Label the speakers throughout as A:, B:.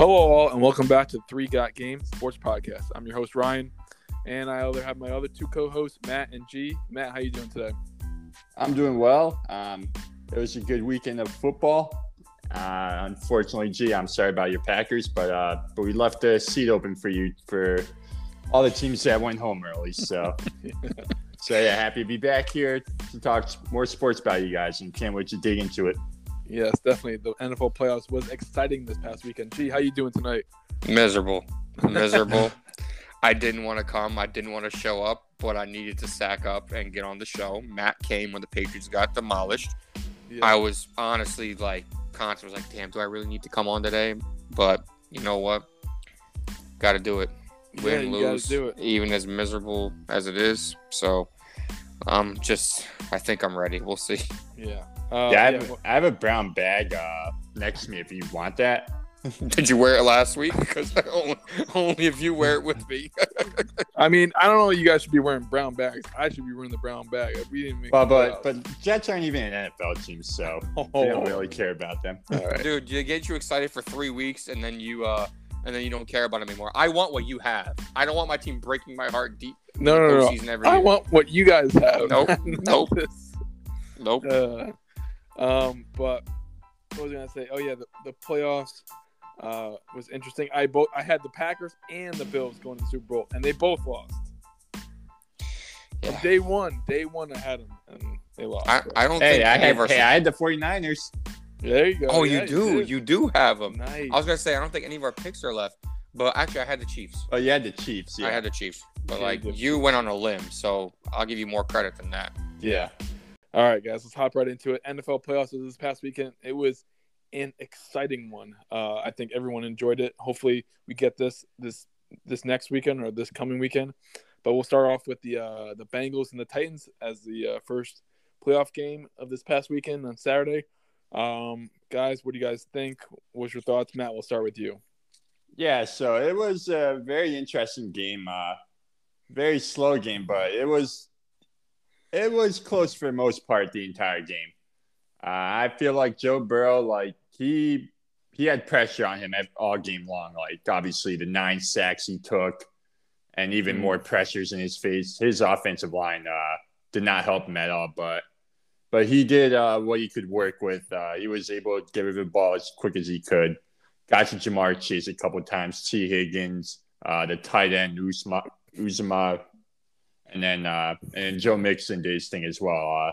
A: Hello, all, and welcome back to the Three Got Game Sports Podcast. I'm your host Ryan, and I have my other two co-hosts Matt and G. Matt, how you doing today?
B: I'm doing well. Um, it was a good weekend of football. Uh, unfortunately, G, I'm sorry about your Packers, but uh, but we left a seat open for you for all the teams that went home early. So, so yeah, happy to be back here to talk more sports about you guys, and can't wait to dig into it.
A: Yes, definitely. The NFL playoffs was exciting this past weekend. G, how you doing tonight?
C: Miserable, miserable. I didn't want to come. I didn't want to show up, but I needed to sack up and get on the show. Matt came when the Patriots got demolished.
A: Yeah.
C: I was honestly like, conscious, was like, damn, do I really need to come on today? But you know what? Got to do it.
A: Yeah,
C: Win,
A: you
C: lose,
A: do it.
C: even as miserable as it is. So, um, just I think I'm ready. We'll see.
A: yeah. Uh,
B: yeah, I have,
A: well-
B: I have a brown bag uh, next to me if you want that.
C: Did you wear it last week? Because only, only if you wear it with me.
A: I mean, I don't know. You guys should be wearing brown bags. I should be wearing the brown bag. We didn't make.
B: Well,
A: the
B: but
A: playoffs.
B: but Jets aren't even an NFL team, so
A: Oh.
B: we don't really care about them.
A: All right.
C: Dude, you get you excited for three weeks and then you uh and then you don't care about it anymore. I want what you have. I don't want my team breaking my heart deep
A: No, no, no.
C: postseason every
A: I
C: year.
A: want what you guys have.
C: Nope. Nope. Nope.
A: Uh, um, but what was I gonna say? Oh yeah, the, the playoffs uh, was interesting. I both I had the Packers and the Bills going to the Super Bowl, and they both lost.
C: Yeah.
A: Day one, day one, I had them, and they lost.
C: I, I don't
B: Hey,
C: think
B: I had hey, I had the 49ers.
A: there you go.
C: Oh,
A: Yeah,
C: you do.
A: did.
C: You do have them.
A: nice.
C: I was gonna say I don't think any of our picks are left, but actually I had the Chiefs.
B: Oh, you had the Chiefs. Yeah.
C: I had the Chiefs, but
A: Yeah,
C: like
A: you
C: you went on a limb, so I'll give you more credit than that.
A: Yeah. All right, guys, let's hop right into it. NFL playoffs this past weekend. It was an exciting one. Uh, I think everyone enjoyed it. Hopefully, we get this this this next weekend or this coming weekend. But we'll start off with the uh, the Bengals and the Titans as the uh, first playoff game of this past weekend on Saturday. Um, guys, what do you guys think? What's your thoughts, Matt? We'll start with you.
B: Yeah, so it was a very interesting game. Uh, very slow game, but it was it was close for the most part the entire game. Uh, I feel like Joe Burrow, like he he had pressure on him all game long. Like obviously the nine sacks he took, and even
A: Mhm.
B: more pressures in his face. His offensive line uh, did not help him at all, but but he did uh, what he could work with. Uh, he was able to get rid of the ball as quick as he could. Got to Ja'Marr Chase a couple times, Tee Higgins, uh, the tight end Uzomah, Uzomah, and then uh, and Joe Mixon did his thing as well. Uh,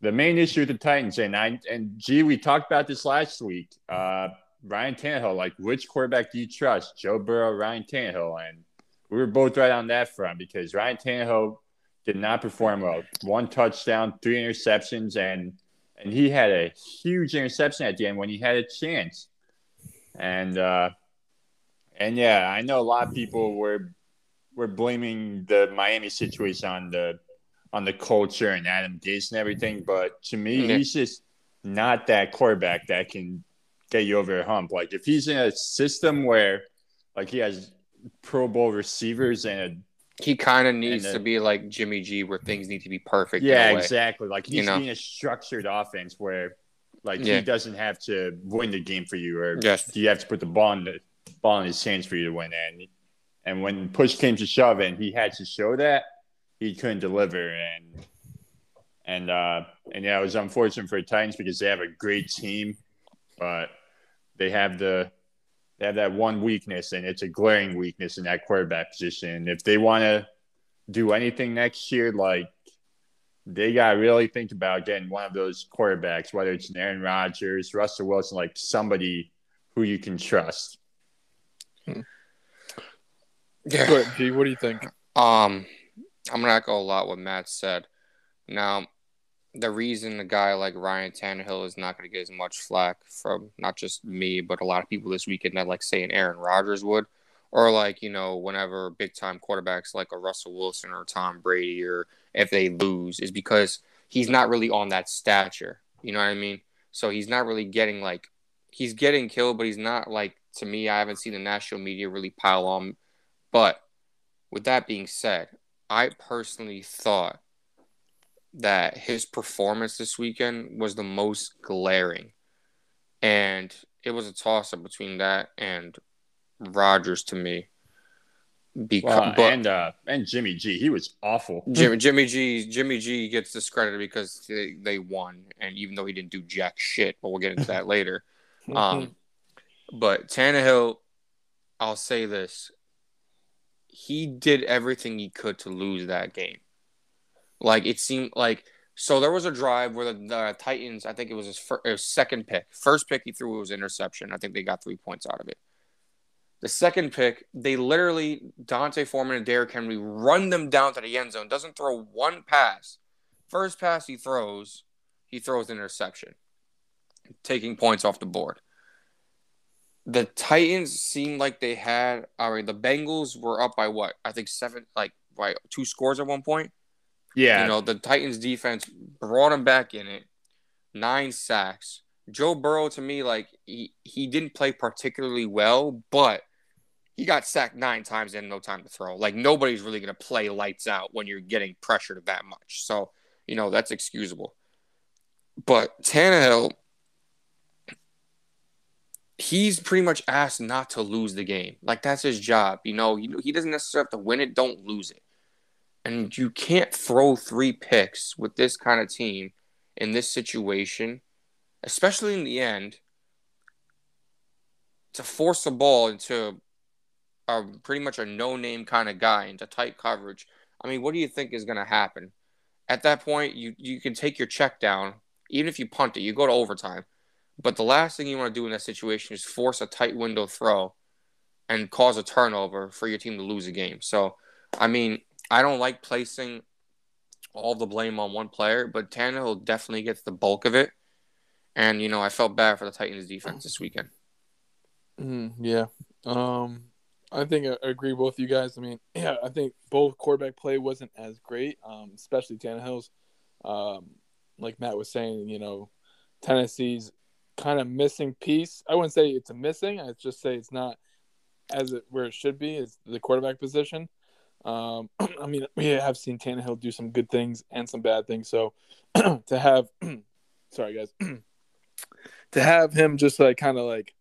B: the main issue with the Titans, and I and G, we talked about this last week. Uh, Ryan Tannehill, like which quarterback do you trust, Joe Burrow, Ryan Tannehill, and we were both right on that front because Ryan Tannehill did not perform well. One touchdown, three interceptions, and and he had a huge interception at the end when he had a chance. And uh, and yeah, I know a lot of people were were blaming the Miami situation on the on the culture and Adam Gase and everything, but to me,
C: Yeah.
B: he's just not that quarterback that can get you over a hump. Like if he's in a system where like he has Pro Bowl receivers and a
C: He kind of needs
B: then-
C: to be like Jimmy G, where things need to be perfect.
B: Yeah, exactly. Like he's
C: you know?
B: in a structured offense where like
C: Yeah.
B: he doesn't have to win the game for you or
C: Yes.
B: you have to put the ball in the ball in his hands for you to win and and when push came to shove and he had to show that he couldn't deliver. And and uh and yeah it was unfortunate for the Titans because they have a great team but they have the they have that one weakness and it's a glaring weakness in that quarterback position. If they want to do anything next year like they got to really think about getting one of those quarterbacks, whether it's an Aaron Rodgers, Russell Wilson, like somebody who you can trust.
C: Yeah.
A: Go ahead, G. What do you think?
C: Um, I'm gonna echo a lot what Matt said. Now, the reason a guy like Ryan Tannehill is not gonna get as much flack from not just me, but a lot of people this weekend that like saying Aaron Rodgers would, or like you know whenever big time quarterbacks like a Russell Wilson or Tom Brady, or if they lose, is because he's not really on that stature. You know what I mean? So he's not really getting like he's getting killed, but he's not like to me. I haven't seen the national media really pile on. But with that being said, I personally thought that his performance this weekend was the most glaring. And it was a toss up between that and Rodgers to me.
B: Because well, but, and uh, and Jimmy G, he was awful.
C: Jimmy Jimmy G Jimmy G gets discredited because they, they won, and even though he didn't do jack shit, but we'll get into that later. Um, but Tannehill, I'll say this: he did everything he could to lose that game. Like it seemed like so there was a drive where the, the Titans, I think it was his, first, his uh, second pick. First pick he threw was interception. I think they got three points out of it. The second pick, they literally D'Onta Foreman and Derrick Henry run them down to the end zone. Doesn't throw one pass. First pass he throws, he throws an interception, taking points off the board. The Titans seemed like they had. All right, the Bengals were up by what? I think seven, like by two scores at one point.
B: Yeah.
C: You know, the Titans defense brought him back in it. Nine sacks. Joe Burrow to me, like he, he didn't play particularly well, but he got sacked nine times and no time to throw. Like nobody's really gonna play lights out when you're getting pressured that much. So, you know, that's excusable. But Tannehill, he's pretty much asked not to lose the game. Like that's his job. You know, he, he doesn't necessarily have to win it, don't lose it. And you can't throw three picks with this kind of team in this situation, especially in the end, to force the ball into a pretty much a no name kind of guy into tight coverage. I mean, what do you think is going to happen? At that point, you, you can take your check down. Even if you punt it, you go to overtime. But the last thing you want to do in that situation is force a tight window throw and cause a turnover for your team to lose a game. So, I mean, I don't like placing all the blame on one player, but Tannehill definitely gets the bulk of it. And you know, I felt bad for the Titans defense this weekend.
A: Mm, yeah, um, I think I agree with both you guys. I mean, yeah, I think both quarterback play wasn't as great, um, especially Tannehill's. Um, like Matt was saying, you know, Tennessee's kind of missing piece. I wouldn't say it's a missing. I just say it's not as it where it should be is the quarterback position. Um, I mean, we have seen Tannehill do some good things and some bad things. So to have, sorry guys, to have him just like kind of like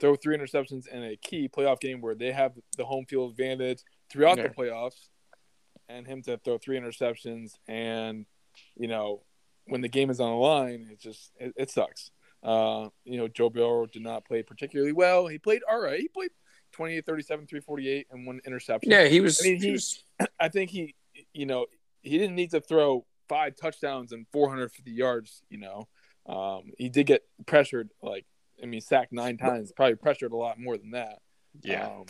A: throw three interceptions in a key playoff game where they have the home field advantage throughout yeah. the playoffs, and him to throw three interceptions and you know when the game is on the line, it just it, it sucks. Uh, you know, Joe Burrow did not play particularly well. He played all right. He played 28, 37, 348, and one interception.
C: Yeah, he was.
A: I mean, he, was... I think he, you know, he didn't need to throw five touchdowns and 450 yards. You know, um, he did get pressured. Like, I mean, sacked nine times. Probably pressured a lot more than that.
C: Yeah. Um,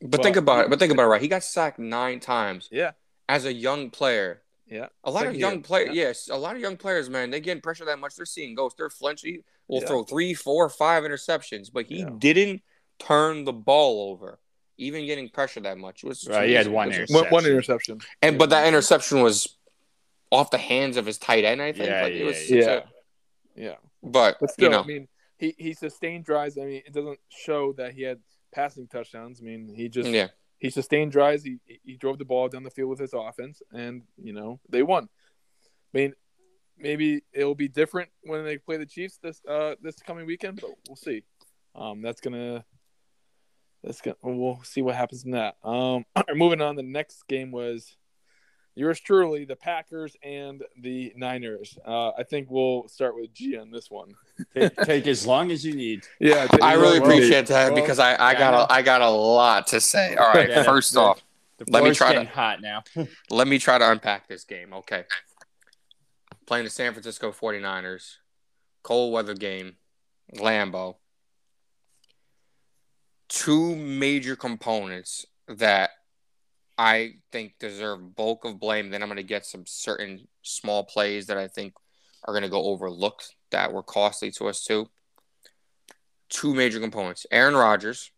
C: but, but, think about it. But think about it. Right, he got sacked nine times.
A: Yeah.
C: As a young player.
A: Yeah.
C: A lot of young players. Yeah. Yes, a lot of young players, man. They getting pressure that much. They're seeing ghosts. They're flinching. Will yeah. throw three, four, five interceptions, but he yeah. didn't turn the ball over, even getting pressure that much. Was
B: right, he had one interception.
A: One, one, interception,
C: and but that interception was off the hands of his tight end. I think.
A: Yeah,
C: like,
A: yeah, was, yeah. A, yeah.
C: But, but still, you know, I
A: mean, he he sustained drives. I mean, it doesn't show that he had passing touchdowns. I mean, he just
C: yeah.
A: He sustained drives. He he drove the ball down the field with his offense, and you know they won. I mean, maybe it'll be different when they play the Chiefs this uh this coming weekend, but we'll see. Um, that's gonna that's gonna We'll see what happens in that. Um, moving on. The next game was yours truly, the Packers and the Niners. Uh, I think we'll start with G on this one.
B: take, take, as long as you need.
A: Yeah,
C: I really appreciate that well, because I, I got a, I got a lot to say. All right, yeah, first the, off,
B: the let me try to hot now.
C: let me try to unpack this game. Okay, playing the San Francisco 49ers, cold weather game, Lambeau two major components that I think deserve bulk of blame. Then I'm going to get some certain small plays that I think are going to go overlooked that were costly to us too. Two major components. Aaron Rodgers,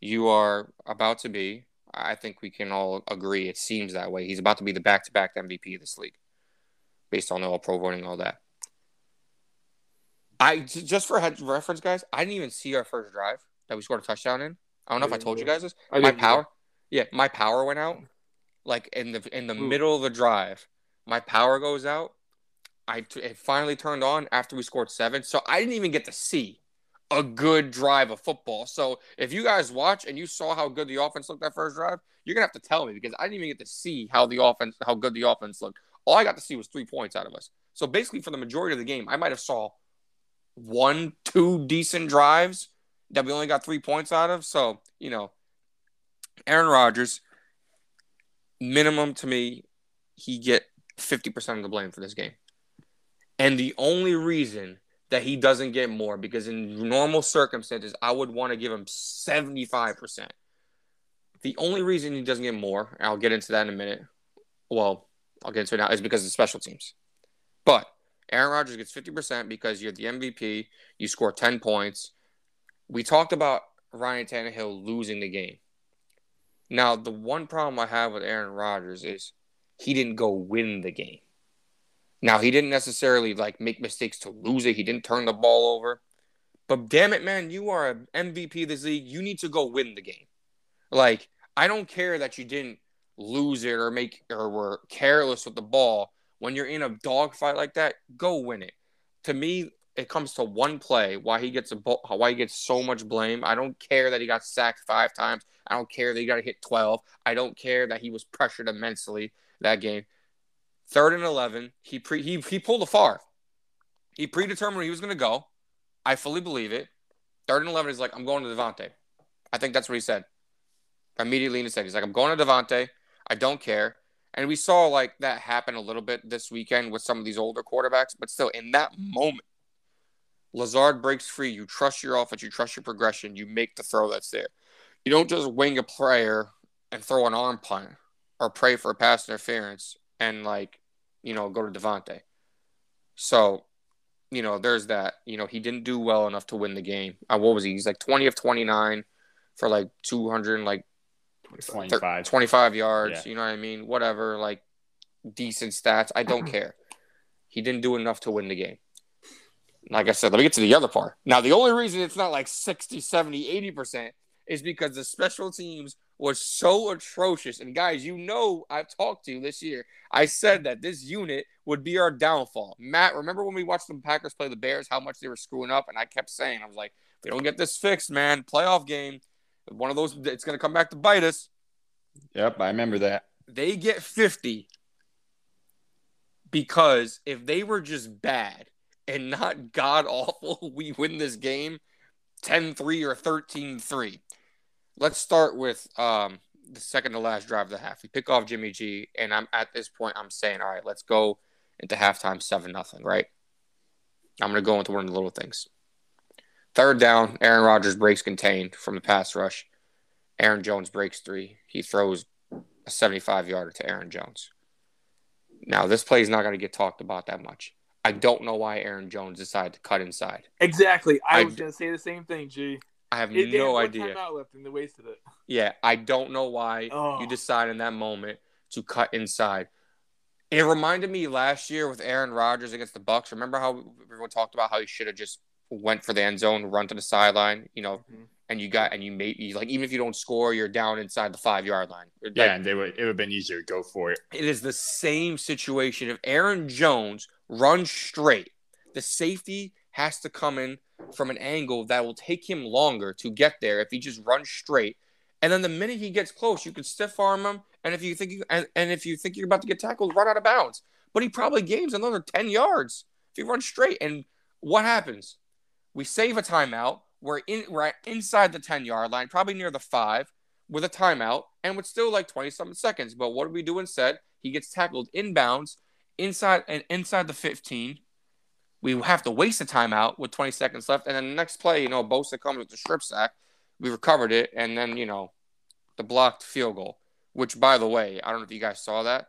C: you are about to be, I think we can all agree, it seems that way. He's about to be the back to back MVP of this league based on the all pro voting, and all that. I just for reference, guys, I didn't even see our first drive that we scored a touchdown in. I don't know I if I told you guys this. My power, yeah, my power went out. Like in the in the Ooh. middle of the drive, my power goes out. I t- it finally turned on after we scored seven, so I didn't even get to see. a good drive of football. So if you guys watch and you saw how good the offense looked that first drive, you're gonna have to tell me because I didn't even get to see how the offense, how good the offense looked. All I got to see was three points out of us. So basically, for the majority of the game, I might have saw one, two decent drives that we only got three points out of. So you know, Aaron Rodgers, minimum to me, he get fifty percent of the blame for this game. And the only reason that he doesn't get more, because in normal circumstances, I would want to give him 75%. The only reason he doesn't get more, I'll get into that in a minute. Well, I'll get into it now, is because of special teams. But Aaron Rodgers gets 50% because you're the MVP, you score 10 points. We talked about Ryan Tannehill losing the game. Now, the one problem I have with Aaron Rodgers is he didn't go win the game. Now he didn't necessarily like make mistakes to lose it. He didn't turn the ball over. But damn it, man, you are an MVP of this league. You need to go win the game. Like, I don't care that you didn't lose it or make or were careless with the ball. When you're in a dogfight like that, go win it. To me, it comes to one play why he gets a ball, why he gets so much blame. I don't care that he got sacked five times. I don't care that he got to hit 12. I don't care that he was pressured immensely that game. Third and 11, he pre he, he pulled a far. He predetermined he was going to go. I fully believe it. Third and 11 is like, I'm going to Davante. I think that's what he said. Immediately his head, he's like, I'm going to Davante. I don't care. And we saw like that happen a little bit this weekend with some of these older quarterbacks, but still in that moment, Lazard breaks free. You trust your offense, you trust your progression, you make the throw that's there. You don't just wing a player and throw an arm punt or pray for a pass interference and like, you know, go to Davante. So, you know, there's that. You know, he didn't do well enough to win the game. Uh, what was he? He's like 20 of 29 for like 200 like 25, 25 yards. Yeah. You know what I mean? Whatever, like decent stats. I don't care. He didn't do enough to win the game. Like I said, let me get to the other part. Now, the only reason it's not like 60, 70, 80% is because the special teams was so atrocious. And guys, you know, I've talked to you this year. I said that this unit would be our downfall. Matt, remember when we watched the Packers play the Bears, how much they were screwing up? And I kept saying, I was like, if they don't get this fixed, man, playoff game, one of those, it's going to come back to bite us.
B: Yep, I remember that.
C: They get 50 because if they were just bad and not god awful, we win this game 10 3 or 13 3 let's start with um, the second to last drive of the half. We pick off Jimmy G, and I'm at this point. I'm saying, all right, let's go into halftime seven nothing. Right. I'm gonna go into one of the little things. Third down, Aaron Rodgers breaks contained from the pass rush. Aaron Jones breaks three. He throws a 75 yarder to Aaron Jones. Now, this play is not going to get talked about that much. I don't know why Aaron Jones decided to cut inside.
A: Exactly. I, I was going to say the same thing, G.
C: I have it, no idea.
A: left and they wasted it.
C: Yeah, I don't know why oh. you decide in that moment to cut inside. It reminded me last year with Aaron Rodgers against the Bucks. Remember how everyone talked about how he should have just went for the end zone, run to the sideline, you know, mm-hmm. and you got and you made you like even if you don't score, you're down inside the five yard line.
B: Like, yeah, and they would it would have been easier to go for it.
C: It is the same situation. If Aaron Jones runs straight, the safety has to come in from an angle that will take him longer to get there if he just runs straight. And then the minute he gets close, you can stiff arm him. And if you think you and, and if you think you're about to get tackled, run out of bounds. But he probably gains another 10 yards if he runs straight. And what happens? We save a timeout. We're in we're inside the 10 yard line, probably near the five, with a timeout, and with still like 20 something seconds. But what do we do instead? He gets tackled inbounds inside and inside the 15 we have to waste a timeout with 20 seconds left. And then the next play, you know, Bosa comes with the strip sack. We recovered it. And then, you know, the blocked field goal, which, by the way, I don't know if you guys saw that.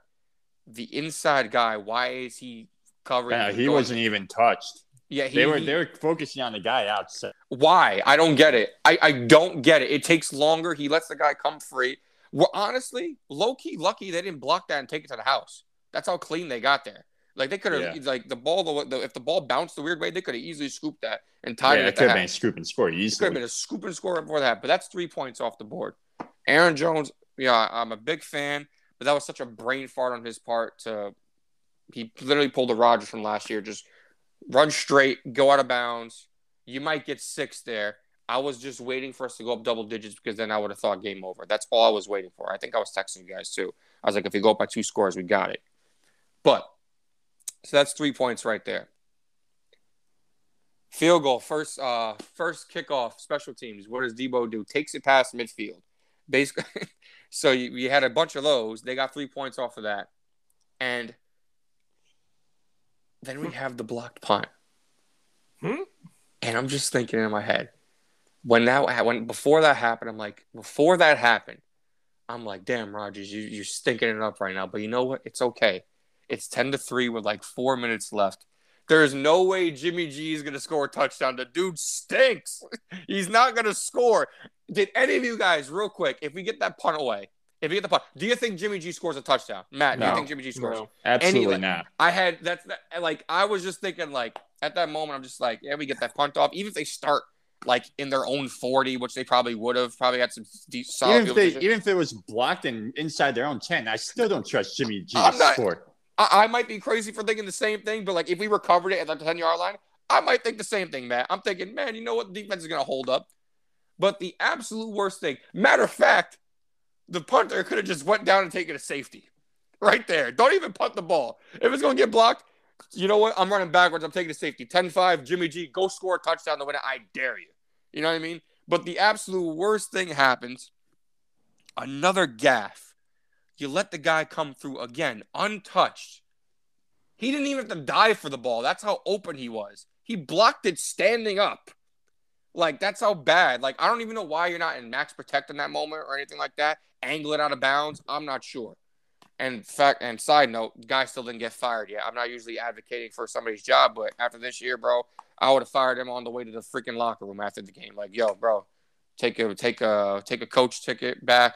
C: The inside guy, why is he covering?
B: Yeah, he wasn't even touched.
C: Yeah,
B: he, they were he, they were focusing on the guy outside.
C: Why? I don't get it. I, I don't get it. It takes longer. He lets the guy come free. Well, honestly, low key lucky they didn't block that and take it to the house. That's how clean they got there. Like they could have, yeah. like the ball, the, the, if the ball bounced the weird way, they could have easily scooped that and tied
B: yeah,
C: it.
B: it could have been a scoop and score easily.
C: It could have been a scoop and score before that, but that's three points off the board. Aaron Jones, yeah, I'm a big fan, but that was such a brain fart on his part. To he literally pulled the Rodgers from last year, just run straight, go out of bounds, you might get six there. I was just waiting for us to go up double digits because then I would have thought game over. That's all I was waiting for. I think I was texting you guys too. I was like, if we go up by two scores, we got it. But so that's three points right there. Field goal, first uh first kickoff, special teams. What does Deebo do? Takes it past midfield. Basically so you, you had a bunch of those. They got three points off of that. And then we have the blocked punt.
A: Hmm?
C: And I'm just thinking in my head, when that when before that happened, I'm like, before that happened, I'm like, damn, Rodgers, you, you're stinking it up right now. But you know what? It's okay. It's 10 to 3 with like four minutes left. There's no way Jimmy G is going to score a touchdown. The dude stinks. He's not going to score. Did any of you guys, real quick, if we get that punt away, if you get the punt, do you think Jimmy G scores a touchdown? Matt, do you think Jimmy G scores?
A: No.
B: Absolutely
C: Anyway.
B: not.
C: I had that's that, like I was just thinking like at that moment I'm just like yeah we get that punt off even if they start like in their own 40 which they probably would have probably had some deep solid
B: Even if, they, even if it was blocked and inside their own 10, I still don't trust Jimmy G
C: I'm
B: to
C: not-
B: score.
C: I, I might be crazy for thinking the same thing but like if we recovered it at the 10 yard line I might think the same thing Matt I'm thinking man you know what the defense is gonna hold up but the absolute worst thing matter of fact the punter could have just went down and taken a safety right there don't even punt the ball if it's gonna get blocked you know what? I'm running backwards. I'm taking a safety. 10 5, Jimmy G, go score a touchdown to win it. I dare you. You know what I mean? But the absolute worst thing happens another gaff. You let the guy come through again, untouched. He didn't even have to dive for the ball. That's how open he was. He blocked it standing up. Like, that's how bad. Like, I don't even know why you're not in max protect in that moment or anything like that. Angle it out of bounds. I'm not sure. And fact and side note, guy still didn't get fired yet. I'm not usually advocating for somebody's job, but after this year, bro, I would have fired him on the way to the freaking locker room after the game. Like, yo, bro, take a take a take a coach ticket back.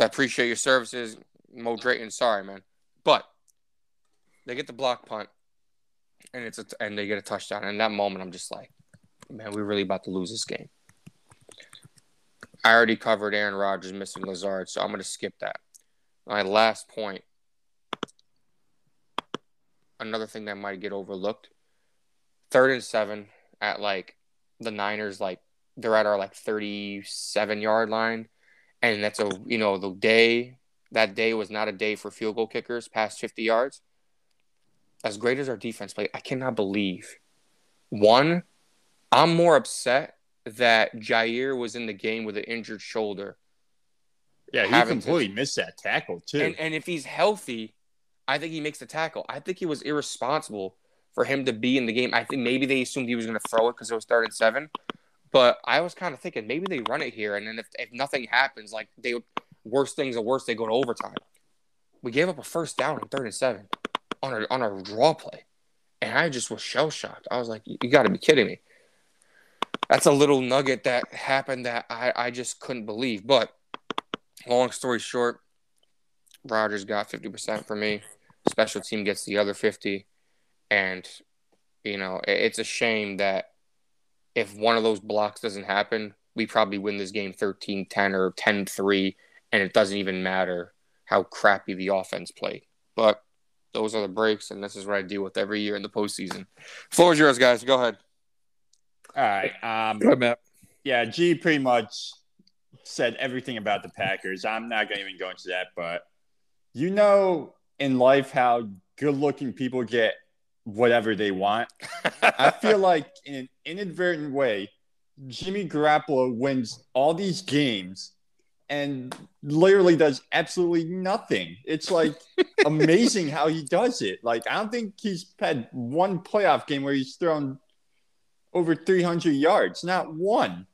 C: I appreciate your services, Mo Drayton. Sorry, man, but they get the block punt, and it's a, and they get a touchdown. And in that moment, I'm just like, man, we're really about to lose this game. I already covered Aaron Rodgers missing Lazard, so I'm going to skip that. My last point, another thing that might get overlooked. Third and seven at like the Niners, like they're at our like 37 yard line. And that's a, you know, the day, that day was not a day for field goal kickers past 50 yards. As great as our defense played, I cannot believe. One, I'm more upset that Jaire was in the game with an injured shoulder
B: Yeah, he
C: having to-
B: completely missed that tackle, too.
C: and and if he's healthy, I think he makes the tackle. I think he was irresponsible for him to be in the game. I think maybe they assumed he was going to throw it because it was third and seven. But I was kind of thinking maybe they run it here, and then if, if nothing happens, like they worst things are worse, they go to overtime. We gave up a first down in third and seven on a on a draw play, and I just was shell shocked. I was like, "You got to be kidding me!" That's a little nugget that happened that I I just couldn't believe. But long story short, Rodgers got 50% for me. Special team gets the other 50. And, you know, it- it's a shame that if one of those blocks doesn't happen, we probably win this game 13 10 or 10 3. And it doesn't even matter how crappy the offense played. But those are the breaks. And this is what I deal with every year in the postseason. Floor is yours, guys. Go ahead.
B: All right. Um,
A: Go ahead, Matt.
B: yeah, G pretty much said everything about the Packers. I'm not going to even go into that, but you know in life how good looking people get whatever they want. I feel like in an inadvertent way, Jimmy Garoppolo wins all these games and literally does absolutely nothing. It's like amazing how he does it. Like I don't think he's had one playoff game where he's thrown over 300 yards, not one.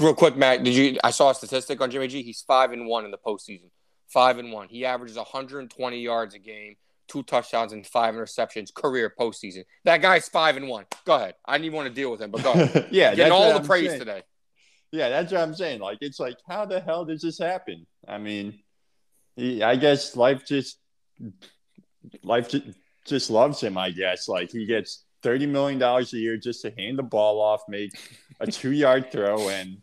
C: Real quick, Matt, did you? I saw a statistic on Jimmy G. He's five and one in the postseason. Five and one. He averages 120 yards a game, two touchdowns, and five interceptions career postseason. That guy's five and one. Go ahead. I didn't even want to deal with him, but go ahead.
B: yeah,
C: Getting all the
B: I'm
C: praise
B: saying.
C: today.
B: Yeah, that's what I'm saying. Like, it's like, how the hell does this happen? I mean, he, I guess life just, life just, just loves him. I guess like he gets thirty million dollars a year just to hand the ball off, make a two yard throw, and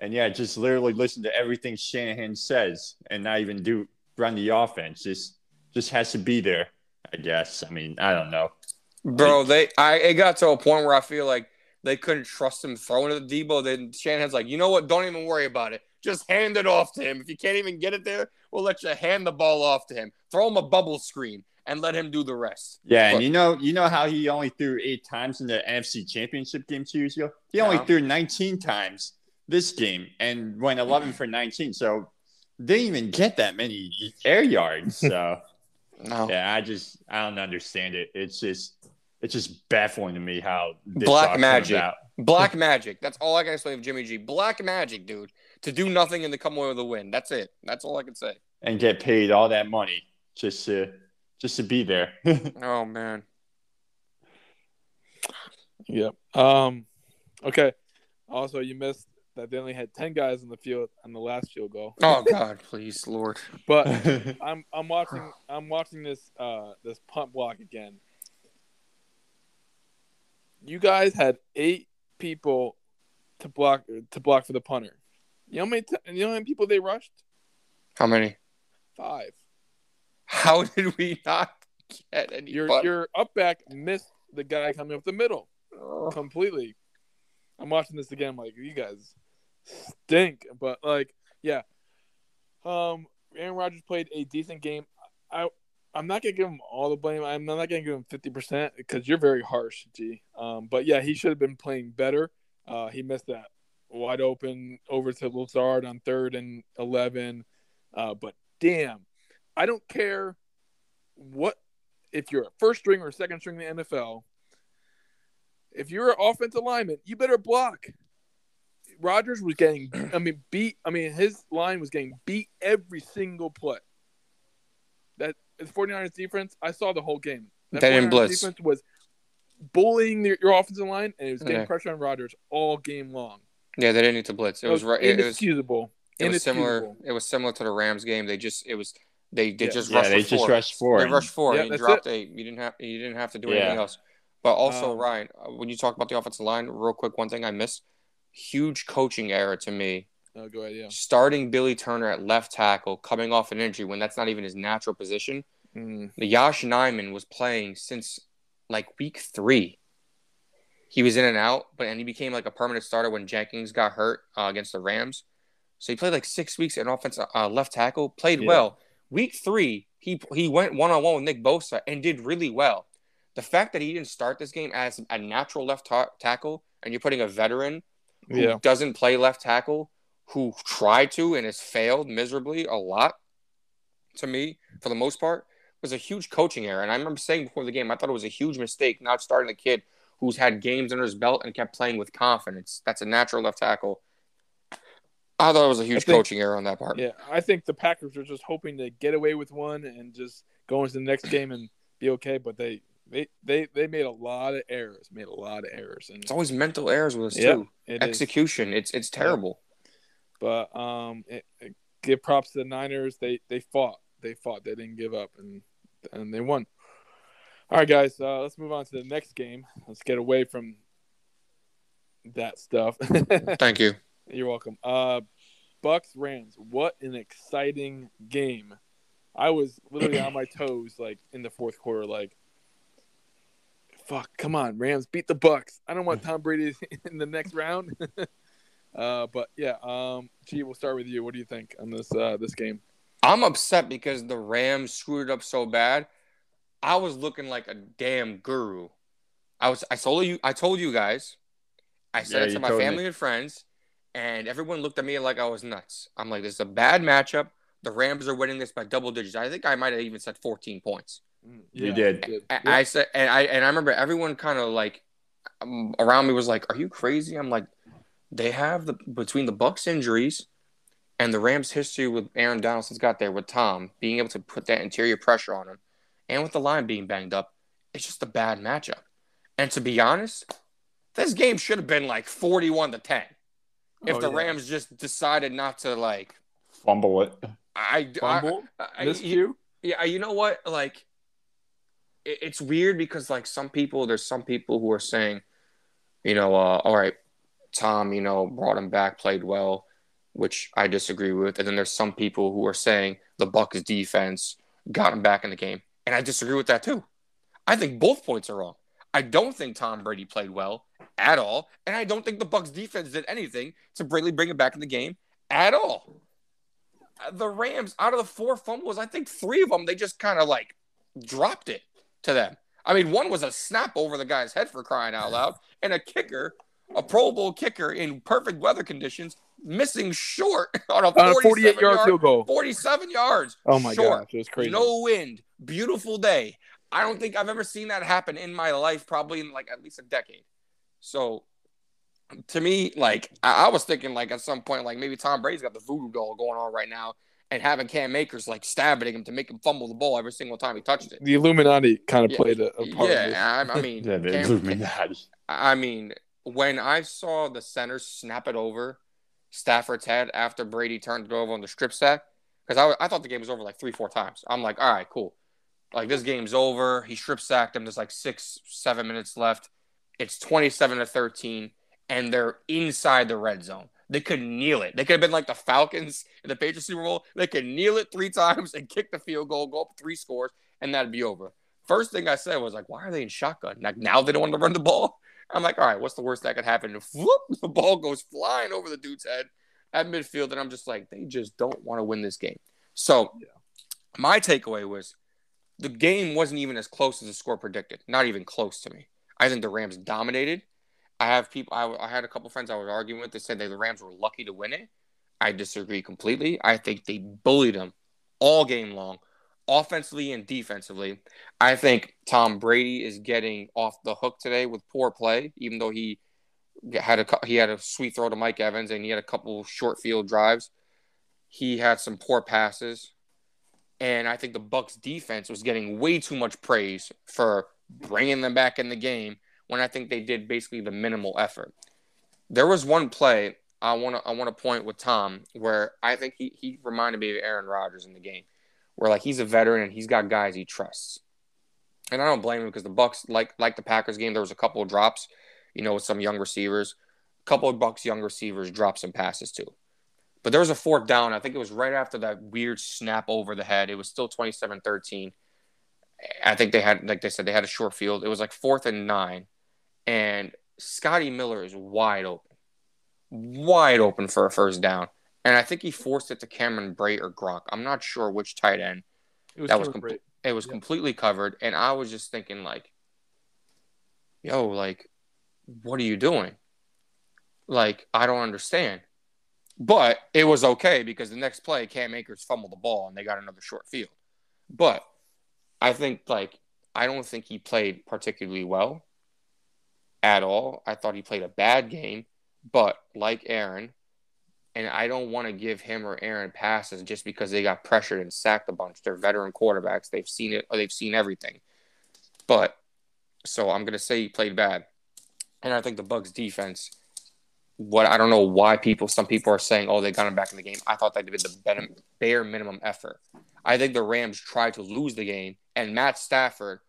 B: and yeah, just literally listen to everything Shanahan says, and not even do run the offense. Just just has to be there. I guess. I mean, I don't know.
C: Bro, they I it got to a point where I feel like they couldn't trust him throwing it to Deebo. Then Shanahan's like, you know what? Don't even worry about it. Just hand it off to him. If you can't even get it there, we'll let you hand the ball off to him. Throw him a bubble screen and let him do the rest.
B: Yeah, and you know, you know how he only threw eight times in the NFC Championship game two years ago. He only threw 19 times this game and went 11 for 19. So didn't even get that many air yards. So
C: No.
B: yeah, I just I don't understand it. It's just it's just baffling to me how
C: Black magic. Black magic. That's all I can explain of Jimmy G. Black magic, dude. To do nothing and to come away with a win. That's it. That's all I can say.
B: and get paid all that money just to just to be there.
C: Oh man.
A: Yep. Um. Okay. Also, you missed that they only had ten guys in the field on the last field goal.
C: Oh God, please, Lord.
A: But I'm I'm watching I'm watching this uh this punt block again. You guys had eight people to block to block for the punter. You know how many t- you know how many people they rushed?
C: How many?
A: Five.
C: How did we not get any?
A: Your your up back missed the guy coming up the middle
C: Oh.
A: completely. I'm watching this again. I'm like, you guys stink. But like, yeah. Um, Aaron Rodgers played a decent game. I I'm not gonna give him all the blame. I'm not gonna give him fifty percent because you're very harsh, G. Um, but yeah, he should have been playing better. Uh, he missed that wide open over to Lazard on third and eleven. Uh, but damn, I don't care what if you're a first string or second string in the NFL. If you're an offensive lineman, you better block. Rodgers was getting, I mean, beat. I mean, his line was getting beat every single play. That the 49ers defense, I saw the whole game. That
C: They didn't
A: 49ers
C: blitz.
A: Defense was bullying your, your offensive line, and it was getting
C: Yeah.
A: pressure on Rodgers all game long.
C: Yeah, they didn't need to blitz. It
A: That
C: was right. It, it was.
A: inexcusable.
C: It was similar. It was similar to the Rams game. They just. It was. They. They
A: Yeah.
C: just
B: yeah,
C: rushed.
B: they just
C: four.
B: rushed four.
C: They
B: and-
C: rushed four.
A: Yeah,
C: and you
A: that's
C: dropped eight. You didn't have. You didn't have to do anything else. But also,
A: Um,
C: Ryan, uh, when you talk about the offensive line, real quick, one thing I missed: huge coaching error to me.
A: Oh, go ahead. Yeah.
C: Starting Billy Turner at left tackle, coming off an injury when that's not even his natural position.
A: Mm.
C: The Yosh Nijman was playing since like week three. He was in and out, but and he became like a permanent starter when Jenkins got hurt uh, against the Rams. So he played like six weeks at offense uh, left tackle, played
B: Yeah.
C: well. Week three, he he went one on one with Nick Bosa and did really well. The fact that he didn't start this game as a natural left ta- tackle, and you're putting a veteran who
A: Yeah.
C: doesn't play left tackle, who tried to and has failed miserably a lot, to me, for the most part, was a huge coaching error. And I remember saying before the game, I thought it was a huge mistake not starting the kid who's had games under his belt and kept playing with confidence. That's a natural left tackle. I thought it was a huge
A: think-
C: coaching error on that part.
A: Yeah, I think the Packers were just hoping to get away with one and just go into the next game and be okay. But they they they, they made a lot of errors, made a lot of errors, and
C: It's always mental errors with us
A: Yeah,
C: too.
A: it is.
C: Execution. It's it's terrible.
A: But um, it, it- give props to the Niners. They they fought. They fought. They didn't give up, and and they won. All right, guys. Uh, let's move on to the next game. Let's get away from that stuff.
C: Thank you.
A: You're welcome. Uh, Bucks Rams. What an exciting game! I was literally on my toes, like in the fourth quarter, like. Fuck! Come on, Rams beat the Bucks. I don't want Tom Brady in the next round. uh, but yeah, um, G, we'll start with you. What do you think on this uh, this game?
C: I'm upset because the Rams screwed it up so bad. I was looking like a damn guru. I was I told you I told you guys. I said
B: Yeah,
C: it to my
B: told me.
C: family and friends, and everyone looked at me like I was nuts. I'm like, this is a bad matchup. The Rams are winning this by double digits. I think I might have even said 14 points.
B: You did.
C: I,
A: Yeah.
C: I said, and I and I remember everyone kind of like um, around me was like, "Are you crazy?" I'm like, they have the between the Bucks injuries and the Rams' history with Aaron Donald since got there with Tom being able to put that interior pressure on him, and with the line being banged up, it's just a bad matchup. And to be honest, this game should have been like 41 to 10 if
A: Oh,
C: the
A: yeah.
C: Rams just decided not to like.
B: Fumble it.
C: I,
A: Fumble,
C: I, I,
A: miscue.
C: yeah, you know what? Like, it, it's weird because like some people, there's some people who are saying, you know, uh, all right, Tom, you know, brought him back, played well, which I disagree with, and then there's some people who are saying the Bucks defense got him back in the game, and I disagree with that too. I think both points are wrong. I don't think Tom Brady played well at all. And I don't think the Bucks defense did anything to really bring it back in the game at all. The Rams, out of the four fumbles, I think three of them they just kind of like dropped it to them. I mean, one was a snap over the guy's head for crying out loud, and a kicker, a Pro Bowl kicker in perfect weather conditions, missing short on a 48 yard, field goal. 47 yards.
A: Oh my
C: short.
A: gosh, it was crazy.
C: No wind, beautiful day. I don't think I've ever seen that happen in my life, probably in like at least a decade. So to me, like I, I was thinking, like at some point, like maybe Tom Brady's got the voodoo doll going on right now, and having Cam Akers like stabbing him to make him fumble the ball every single time he touched it.
A: The Illuminati kind of
C: Yeah,
A: played a, a part.
C: Yeah, I, I mean,
B: Yeah, the
C: Cam-
B: Illuminati.
C: I mean, when I saw the center snap it over Stafford's head after Brady turned it over on the strip sack, because I, I thought the game was over like three, four times. I'm like, all right, cool. Like this game's over. He strip sacked him. There's like six, seven minutes left. It's 27 to 13, and they're inside the red zone. They could kneel it. They could have been like the Falcons in the Patriots Super Bowl. They could kneel it three times and kick the field goal, go up three scores, and that'd be over. First thing I said was like, why are they in shotgun? Like now they don't want to run the ball. I'm like, all right, what's the worst that could happen? And whoop, the ball goes flying over the dude's head at midfield, and I'm just like, they just don't want to win this game. So my takeaway was the game wasn't even as close as the score predicted. Not even close to me. I think the Rams dominated. I have people. I, I had a couple friends I was arguing with. They said that the Rams were lucky to win it. I disagree completely. I think they bullied them all game long, offensively and defensively. I think Tom Brady is getting off the hook today with poor play, even though he had a he had a sweet throw to Mike Evans and he had a couple short field drives. He had some poor passes, and I think the Bucks defense was getting way too much praise for bringing them back in the game when I think they did basically the minimal effort. There was one play I want to I want to point with Tom where I think he he reminded me of Aaron Rodgers in the game, where like he's a veteran and he's got guys he trusts, and I don't blame him because the Bucks like like the Packers game there was a couple of drops, you know, with some young receivers, a couple of Bucks young receivers dropped some passes too. But there was a fourth down. I think it was right after that weird snap over the head. It was still 27 13. I think they had, like they said, they had a short field. It was like fourth and nine. And Scotty Miller is wide open, wide open for a first down. And I think he forced it to Cameron Brate or Gronk. I'm not sure which tight end.
A: It was
C: That was
A: Cameron. Brate.
C: It was completely covered. And I was just thinking, like, yo, like, what are you doing? Like, I don't understand. But it was okay because the next play, Cam Akers fumbled the ball and they got another short field. But I think, like, I don't think he played particularly well at all. I thought he played a bad game. But like Aaron, and I don't want to give him or Aaron passes just because they got pressured and sacked a bunch. They're veteran quarterbacks. They've seen it. They've seen everything. But so I'm gonna say he played bad, and I think the Bucks defense. What I don't know why people, some people are saying, oh, they got him back in the game. I thought they did the bare- minimum effort. I think the Rams tried to lose the game, and Matt Stafford,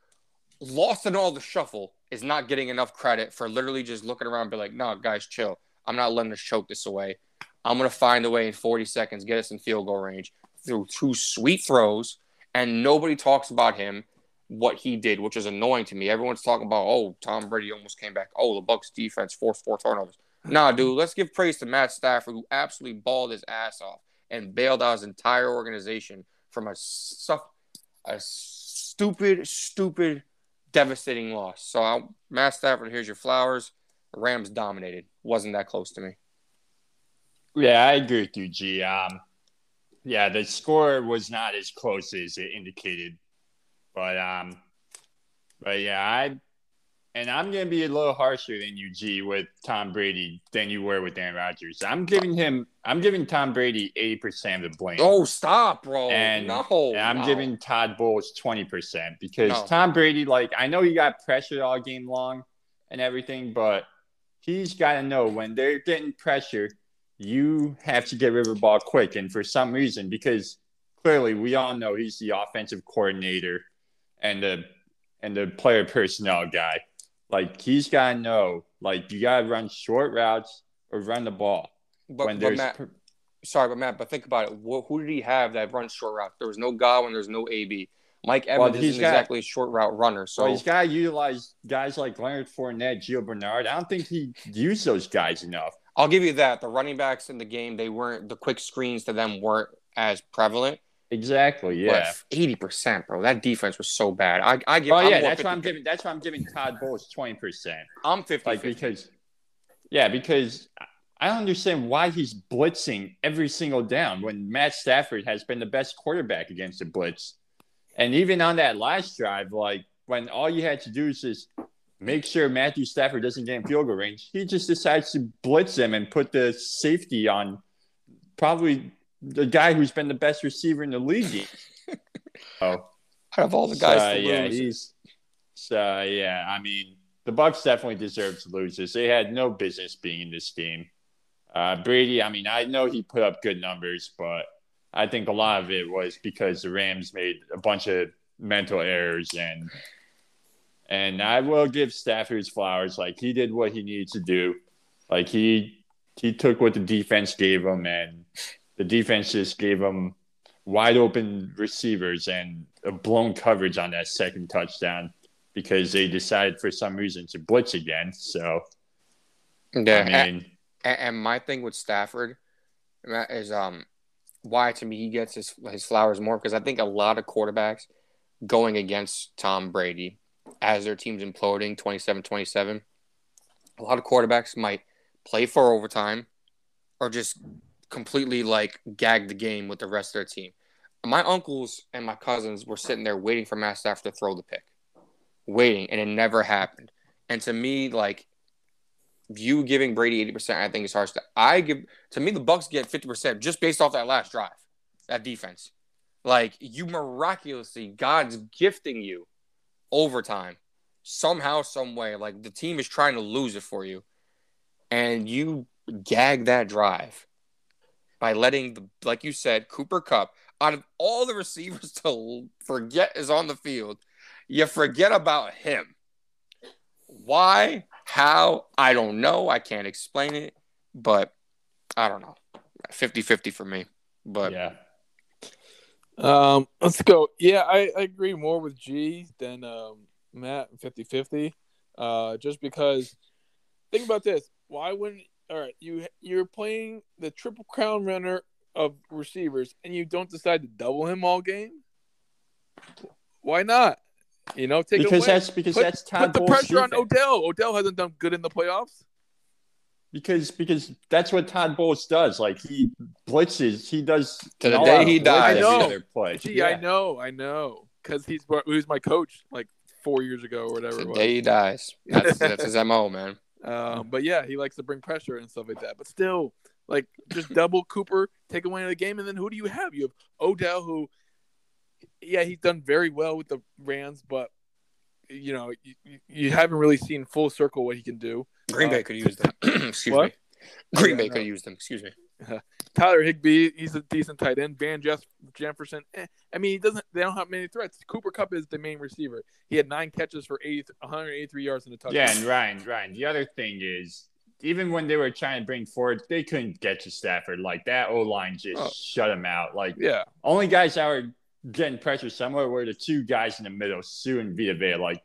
C: lost in all the shuffle, is not getting enough credit for literally just looking around be like, no, guys, chill. I'm not letting us choke this away. I'm going to find a way in 40 seconds, get us in field goal range through two sweet throws. And nobody talks about him, what he did, which is annoying to me. Everyone's talking about, oh, Tom Brady almost came back. Oh, the Bucks defense forced four turnovers. Nah, dude, let's give praise to Matt Stafford, who absolutely balled his ass off and bailed out his entire organization from a, a stupid, stupid, devastating loss. So, I, Matt Stafford, here's your flowers. Rams dominated. Wasn't that close to me.
B: Yeah, I agree with you, G. Um, yeah, the score was not as close as it indicated, but um, but yeah, I and I'm gonna be a little harsher than you, G, with Tom Brady than you were with Aaron Rodgers. I'm giving him, I'm giving Tom Brady eighty percent of the blame.
C: Oh, stop, bro.
B: And,
C: no.
B: and I'm
C: no.
B: giving Todd Bowles 20% because
C: No.
B: Tom Brady, like, I know he got pressured all game long and everything, but he's got to know when they're getting pressure, you have to get rid of the ball quick. And for some reason, because clearly we all know he's the offensive coordinator and the and the player personnel guy. Like he's got to know, like you got to run short routes or run the ball
C: But,
B: when
C: but Matt,
B: pr-
C: sorry, but Matt, but think about it. Wh- who did he have that runs short routes? There was no Godwin. There's no AB. Mike Evans
B: he's
C: isn't
B: got-
C: exactly a short route runner, so
B: So he's got to utilize guys like Leonard Fournette, Gio Bernard. I don't think he used those guys enough.
C: I'll give you that. The running backs in the game, they weren't the quick screens to them weren't as prevalent.
B: Exactly. Yeah.
C: eighty percent, bro. That defense was so bad. I, I give.
B: Oh
C: I'm
B: yeah, that's why I'm giving. That's why I'm giving Todd Bowles twenty percent.
C: I'm 50
B: Like because, yeah, because I don't understand why he's blitzing every single down when Matt Stafford has been the best quarterback against the blitz, and even on that last drive, like when all you had to do is just make sure Matthew Stafford doesn't get in field goal range, he just decides to blitz him and put the safety on probably the guy who's been the best receiver in the league. oh.
C: out of all the guys
B: So,
C: to
B: yeah,
C: lose.
B: he's so yeah. I mean, the Bucks definitely deserve to lose this. They had no business being in this game. Uh, Brady, I mean, I know he put up good numbers, but I think a lot of it was because the Rams made a bunch of mental errors and and I will give Stafford his flowers. Like he did what he needed to do. Like he he took what the defense gave him, and the defense just gave him wide open receivers and a blown coverage on that second touchdown because they decided for some reason to blitz again. So
C: yeah,
B: I mean,
C: and, and my thing with Stafford is um why to me he gets his his flowers more because I think a lot of quarterbacks going against Tom Brady as their team's imploding 27-27 a lot of quarterbacks might play for overtime or just completely like gag the game with the rest of their team. My uncles and my cousins were sitting there waiting for Matt to throw the pick, waiting, and it never happened. And to me, like you giving Brady eighty percent, I think is harsh. I give to me the Bucks get fifty percent just based off that last drive, that defense. Like you miraculously, God's gifting you overtime somehow, some way. Like the team is trying to lose it for you, and you gag that drive by letting the, like you said, Cooper Kupp out of all the receivers to forget is on the field, you forget about him. Why? How? I don't know. I can't explain it, but I don't know. 50 50 for me. But
B: yeah.
A: Um, let's go. Yeah, I, I agree more with G than um, Matt 50 50. Uh, just because, think about this. Why wouldn't, all right, you, you're playing the triple crown runner of receivers and you don't decide to double him all game? Why not? You know, take
B: Because
A: away.
B: that's because
A: put,
B: that's Todd
A: put the
B: Bowles'
A: pressure on. Odell. Odell hasn't done good in the playoffs.
B: Because because that's what Todd Bowles does. Like he blitzes, he does
C: To the day he dies.
A: I know.
B: play.
A: Gee,
B: Yeah.
A: I know, I know, because he's he was my coach like four years ago or whatever.
C: the day he dies, that's, that's his MO, man.
A: Um, but yeah, he likes to bring pressure and stuff like that. But still, like just double Cooper, take away the game, and then who do you have? You have Odell, who, yeah, he's done very well with the Rams, but you know, you, you haven't really seen full circle what he can do.
C: Green
A: Uh,
C: Bay could use them. Excuse
A: what?
C: me. Green
A: Yeah,
C: Bay
A: no.
C: could use them. Excuse me.
A: Tyler Higbee, he's a decent tight end. Van Jeff- Jefferson, eh. I mean, he doesn't. They don't have many threats. Cooper Kupp is the main receiver. He had nine catches for 80, 183 yards in a touchdown.
B: Yeah, and Ryan, Ryan. The other thing is, even when they were trying to bring forward, they couldn't get to Stafford. Like that O line just
A: Oh.
B: shut him out. Like
A: yeah,
B: only guys that were getting pressure somewhere where the two guys in the middle, Suh and Vita Vea. Like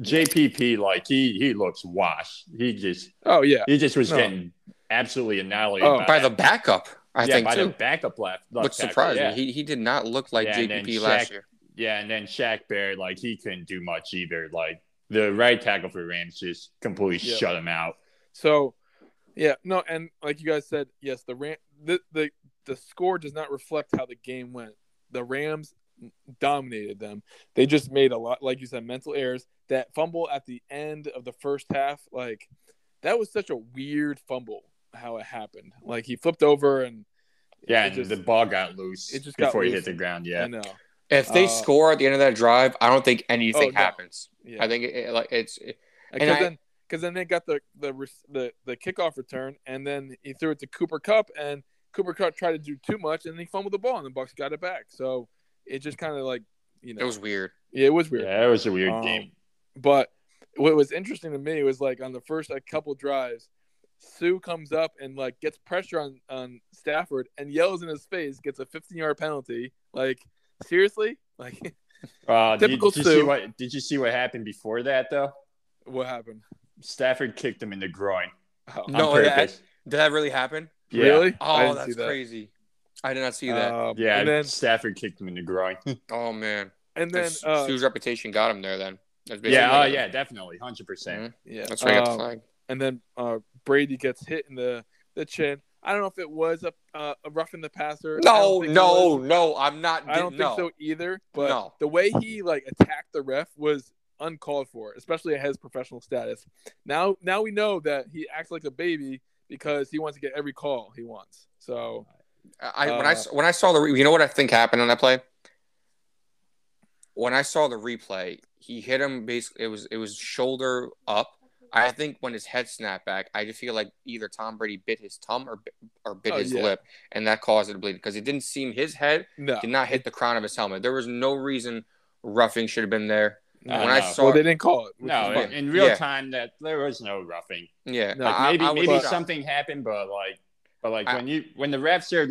B: JPP, like he he looks washed. He just
A: oh yeah,
B: he just was
A: No.
B: getting absolutely annihilated
A: Oh,
B: by,
C: By the backup, I
B: yeah,
C: think
B: by
C: too.
B: the backup left. left
C: Which surprised
B: yeah.
C: me. He he did not look like
B: Yeah, and then
C: JPP last year.
B: Yeah, and then Shaq Barrett, like he couldn't do much either. Like the right tackle for Rams just completely
A: Yeah.
B: shut him out.
A: So, yeah, no, and like you guys said, yes, the Ram, the, the the score does not reflect how the game went. The Rams dominated them. They just made a lot, like you said, mental errors. That fumble at the end of the first half, like that was such a weird fumble. How it happened, like he flipped over and
B: Yeah, and
A: just-
B: the ball got loose
A: it just got
B: before he hit the ground. Yeah, I
A: know,
C: If they
A: Uh,
C: score at the end of that drive, I don't think anything
A: Oh, no.
C: happens.
A: yeah,
C: I think it, it- like it's
A: because
C: I-
A: then because then they got the the res- the the kickoff return, and then he threw it to Cooper Kupp, and Cooper Kupp tried to do too much, and he fumbled the ball, and the Bucks got it back. So it just kind of like you know,
C: it was weird.
A: yeah, it was weird.
B: yeah, it was a weird
A: Um,
B: game.
A: But what was interesting to me was like on the first like couple drives, Suh comes up and like gets pressure on on Stafford and yells in his face, gets a 15 yard penalty. Like seriously, like
B: Uh, did,
A: Typical
B: did you see
A: Suh.
B: what? Did you see what happened before that though?
A: What happened?
B: Stafford kicked him in the groin.
A: Oh,
C: No, that- Did that really happen?
B: Yeah.
A: Really?
C: Oh,
A: didn't
C: that's
A: that.
C: crazy. I did not see that.
A: Um,
B: Yeah,
A: and then
B: Stafford kicked him in the groin.
C: oh man.
A: and then
C: That's-
A: uh,
C: Suh's reputation got him there. Then. That's
B: yeah, oh
C: what-
B: yeah, definitely, hundred percent.
A: yeah,
C: That's why I got the
A: um,
C: flag.
A: and then uh, Brady gets hit in the the chin. I don't know if it was a uh, a rough in the passer. I
C: No,
A: don't think it
C: no, no. I'm not.
A: I don't
C: no.
A: think so either. But
C: No.
A: the way he like attacked the ref was uncalled for, especially at his professional status. Now, now we know that he acts like a baby because he wants to get every call he wants. So
C: I when I
A: Uh,
C: when I saw the re- you know what I think happened on that play. When I saw the replay, he hit him basically. It was it was shoulder up. I think when his head snapped back, I just feel like either Tom Brady bit his tongue or bit- or bit
A: Oh,
C: his
A: yeah.
C: lip, and that caused it to bleed because it didn't seem his head
A: no,
C: did not hit the crown of his helmet. There was no reason roughing should have been there.
A: No.
C: when
B: no.
C: I saw
A: well, they didn't call it.
B: No, in, in real
C: Yeah.
B: time, that there was no roughing.
C: Yeah,
A: No,
B: Like
C: I-
B: maybe
C: I was
B: maybe
C: shocked.
B: something happened, but like, but like
C: I-
B: when you when the refs are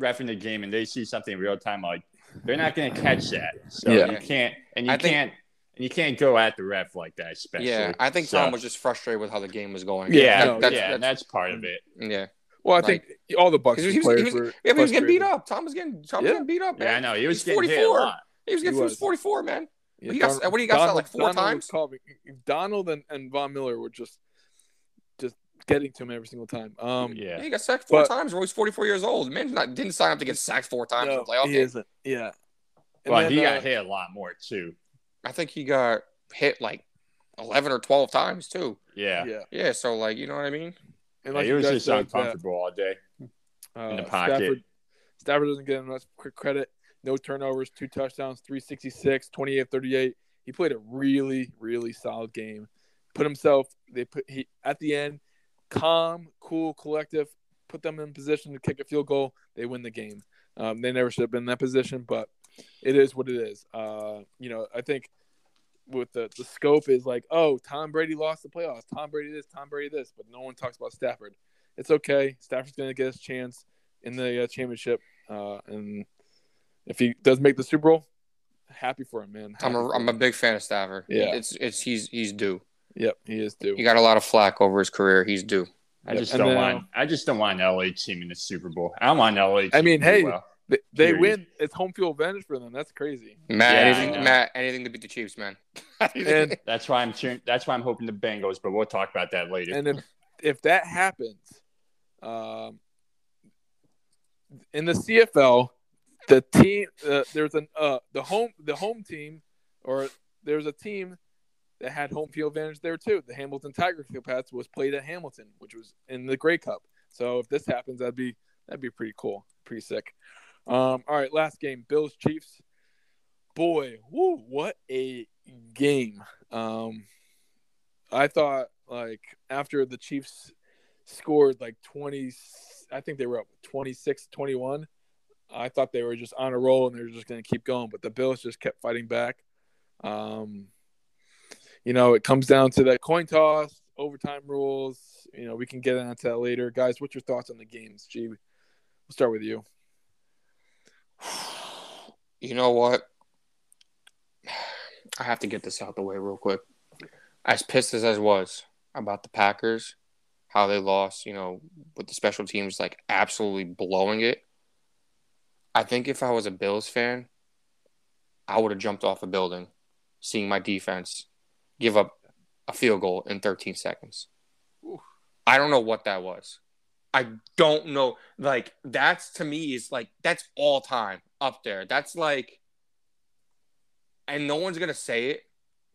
B: refing the game and they see something in real time, like they're not going to catch that. So
A: Yeah.
B: you can't and you
C: I
B: can't and you can't go at the ref like that. Especially.
C: Yeah, I think
B: So-
C: Tom was just frustrated with how the game was going.
B: Yeah,
A: no,
C: that's,
B: yeah,
C: that's,
B: and that's part of it.
C: yeah.
A: Well, I think all the Bucks
C: He was-
A: players
C: he was-
A: were.
C: Yeah, he was getting beat up. Tom was getting Tom was
A: Yeah.
C: getting beat up. Man.
B: Yeah, I know he was
C: He's
B: getting hit a
C: 44.
B: lot.
C: He was getting
A: He
C: he was
A: was.
C: 44, man.
A: Yeah,
C: He got- what do you got,
A: Donald-
C: like four
A: Donald
C: times?
A: calling- Donald and, and Von Miller were just just getting to him every single time. Um,
C: Yeah,
B: Yeah,
C: he got sacked four
A: But-
C: times. Roy's 44 years old. Man, not didn't sign up to get sacked four times in
A: no,
C: a playoff
A: he
C: game.
A: isn't. Yeah, And
B: but
A: then,
B: he
A: uh,
B: got hit a lot more too.
C: I think he got hit like 11 or 12 times too.
B: Yeah,
A: Yeah,
C: Yeah, so like you know what I mean.
A: and
B: Yeah, he was just
A: said, that,
B: uncomfortable all day.
A: uh,
B: in the pocket.
A: Stafford, Stafford doesn't get enough credit. No turnovers, two touchdowns, 366, 28 38. He played a really, really solid game. Put himself, they put he at the end, calm, cool, collective, put them in position to kick a field goal. They win the game. Um, they never should have been in that position, but it is what it is. Uh, you know, I think with the, the scope is like, oh, Tom Brady lost the playoffs. Tom Brady this, Tom Brady this, but no one talks about Stafford. It's okay. Stafford's going to get his chance in the uh, championship, uh, and if he does make the Super Bowl, happy for him, man.
C: I'm
A: Happy
C: a,
A: for
C: I'm a big fan of Stafford.
A: Yeah.
C: it's it's he's he's due.
A: Yep, he is due.
C: He got a lot of flack over his career. He's due.
B: I
A: Yep.
B: just
A: And
B: don't
A: then,
B: want.
A: uh,
B: I just don't want an LA team in the Super Bowl. I don't want LA. Team
A: I mean, hey,
B: well.
A: They, they win. It's home field advantage for them. That's crazy.
C: Matt,
B: Yeah,
C: anything. Matt, anything to beat the Chiefs, man.
A: And
B: that's why I'm cheering. That's why I'm hoping the Bengals. But we'll talk about that later.
A: and if if that happens, um, in the CFL, the team uh, there's an uh the home the home team or there's a team that had home field advantage there too. The Hamilton Tiger Cats was played at Hamilton, which was in the Grey Cup. So if this happens, that'd be that'd be pretty cool, pretty sick. Um, all right, last game, Bills Chiefs. Boy, woo, what a game! Um, I thought like after the Chiefs scored like 20 I think they were up 26 21. I thought they were just on a roll and they were just going to keep going, but the Bills just kept fighting back. Um you know, it comes down to that coin toss, overtime rules. You know, we can get into that later. Guys, what's your thoughts on the games? Gee, we'll start with you.
C: You know what? I have to get this out the way real quick. As pissed as I was about the Packers, how they lost, you know, with the special teams like absolutely blowing it. I think if I was a Bills fan, I would have jumped off a building, seeing my defense give up a field goal in 13 seconds.
A: Oof.
C: I don't know what that was. I don't know. Like that's to me is like that's all time up there. That's like, and no one's gonna say it,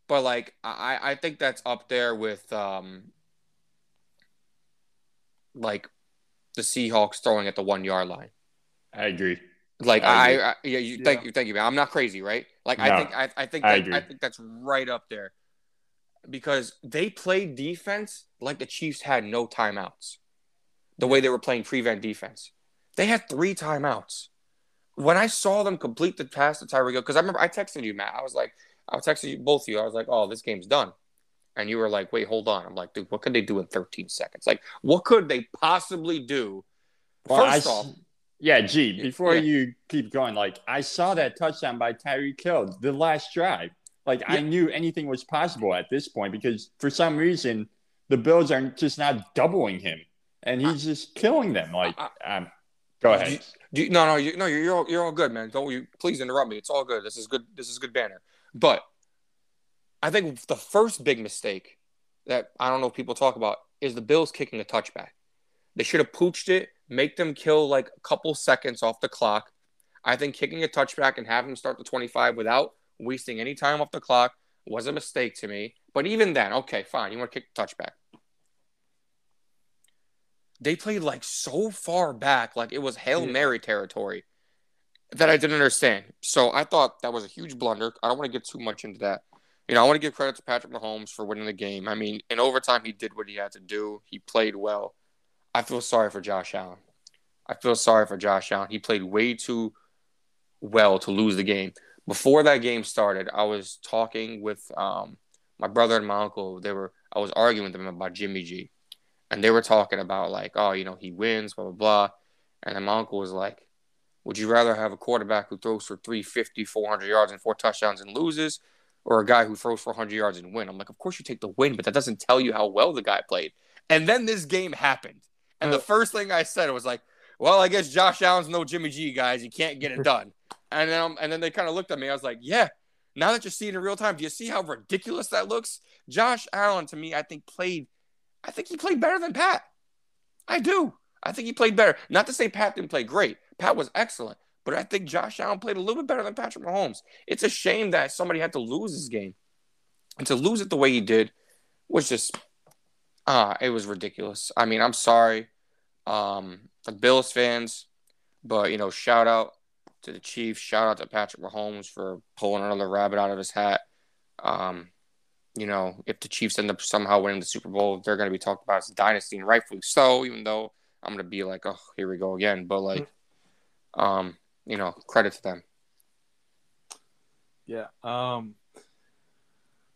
C: but like I I think that's up there with um like the Seahawks throwing at the one yard line.
B: I agree.
C: Like
B: I
C: I. I yeah, you thank you, thank you, man. I'm not crazy, right? Like
B: No,
C: I think I, I think
B: I
C: that. I think that's right up there because they played defense like the Chiefs had no timeouts. The way they were playing prevent defense, they had three timeouts. When I saw them complete the pass to Tyreek Hill, because I remember I texted you, Matt. I was like, I texted you both of you. I was like, oh, this game's done. And you were like, wait, hold on. I'm like, dude, what could they do in 13 seconds? Like, what could they possibly do?
B: Well, I
C: First
B: s-
C: off,
B: Yeah, G, before
C: Yeah.
B: you keep going, like I saw that touchdown by Tyreek Hill, the last drive. Like I knew anything was possible at this point because for some reason the Bills are just not doubling him, and he's just killing them. Like,
C: I-
B: um, go ahead.
C: Do you, no, no, you, no, you're you're all, you're all good, man. Don't you please interrupt me. It's all good. This is good. This is good banner. But I think the first big mistake that I don't know if people talk about is the Bills kicking a touchback. They should have pooched it, make them kill like a couple seconds off the clock. I think kicking a touchback and having them start the 25 without wasting any time off the clock was a mistake to me. But even then, okay, fine. You want to kick the touchback. They played like so far back, like it was Hail
A: Yeah.
C: Mary territory that I didn't understand. So I thought that was a huge blunder. I don't want to get too much into that. You know, I want to give credit to Patrick Mahomes for winning the game. I mean, in overtime, he did what he had to do. He played well. I feel sorry for Josh Allen. I feel sorry for Josh Allen. He played way too well to lose the game. Before that game started, I was talking with um, my brother and my uncle. They were I was arguing with them about Jimmy G, and they were talking about like, oh, you know, he wins, blah blah blah. And then my uncle was like, would you rather have a quarterback who throws for 350, 400 yards and four touchdowns and loses, or a guy who throws for 100 yards and win? I'm like, of course you take the win, but that doesn't tell you how well the guy played. And then this game happened, and the
A: Uh.
C: first thing I said was like, well, I guess Josh Allen's no Jimmy G, guys. You can't get it done. and then, um, and then they kind of looked at me. I was like, yeah. Now that you're seeing it in real time, do you see how ridiculous that looks? Josh Allen, to me, I think played. I think he played better than Pat. I do. I think he played better. Not to say Pat didn't play great. Pat was excellent, but I think Josh Allen played a little bit better than Patrick Mahomes. It's a shame that somebody had to lose this game, and to lose it the way he did was just ah, it was ridiculous. I mean, I'm sorry, um, the Bills fans, but you know, shout out to the Chiefs, shout out to Patrick Mahomes for pulling another rabbit out of his hat. Um, you know, if the Chiefs end up somehow winning the Super Bowl, they're going to be talked about as a dynasty, and rightfully so. Even though I'm going to be like, oh, here we go again. But like, um, you know, credit to them.
A: Yeah. Um,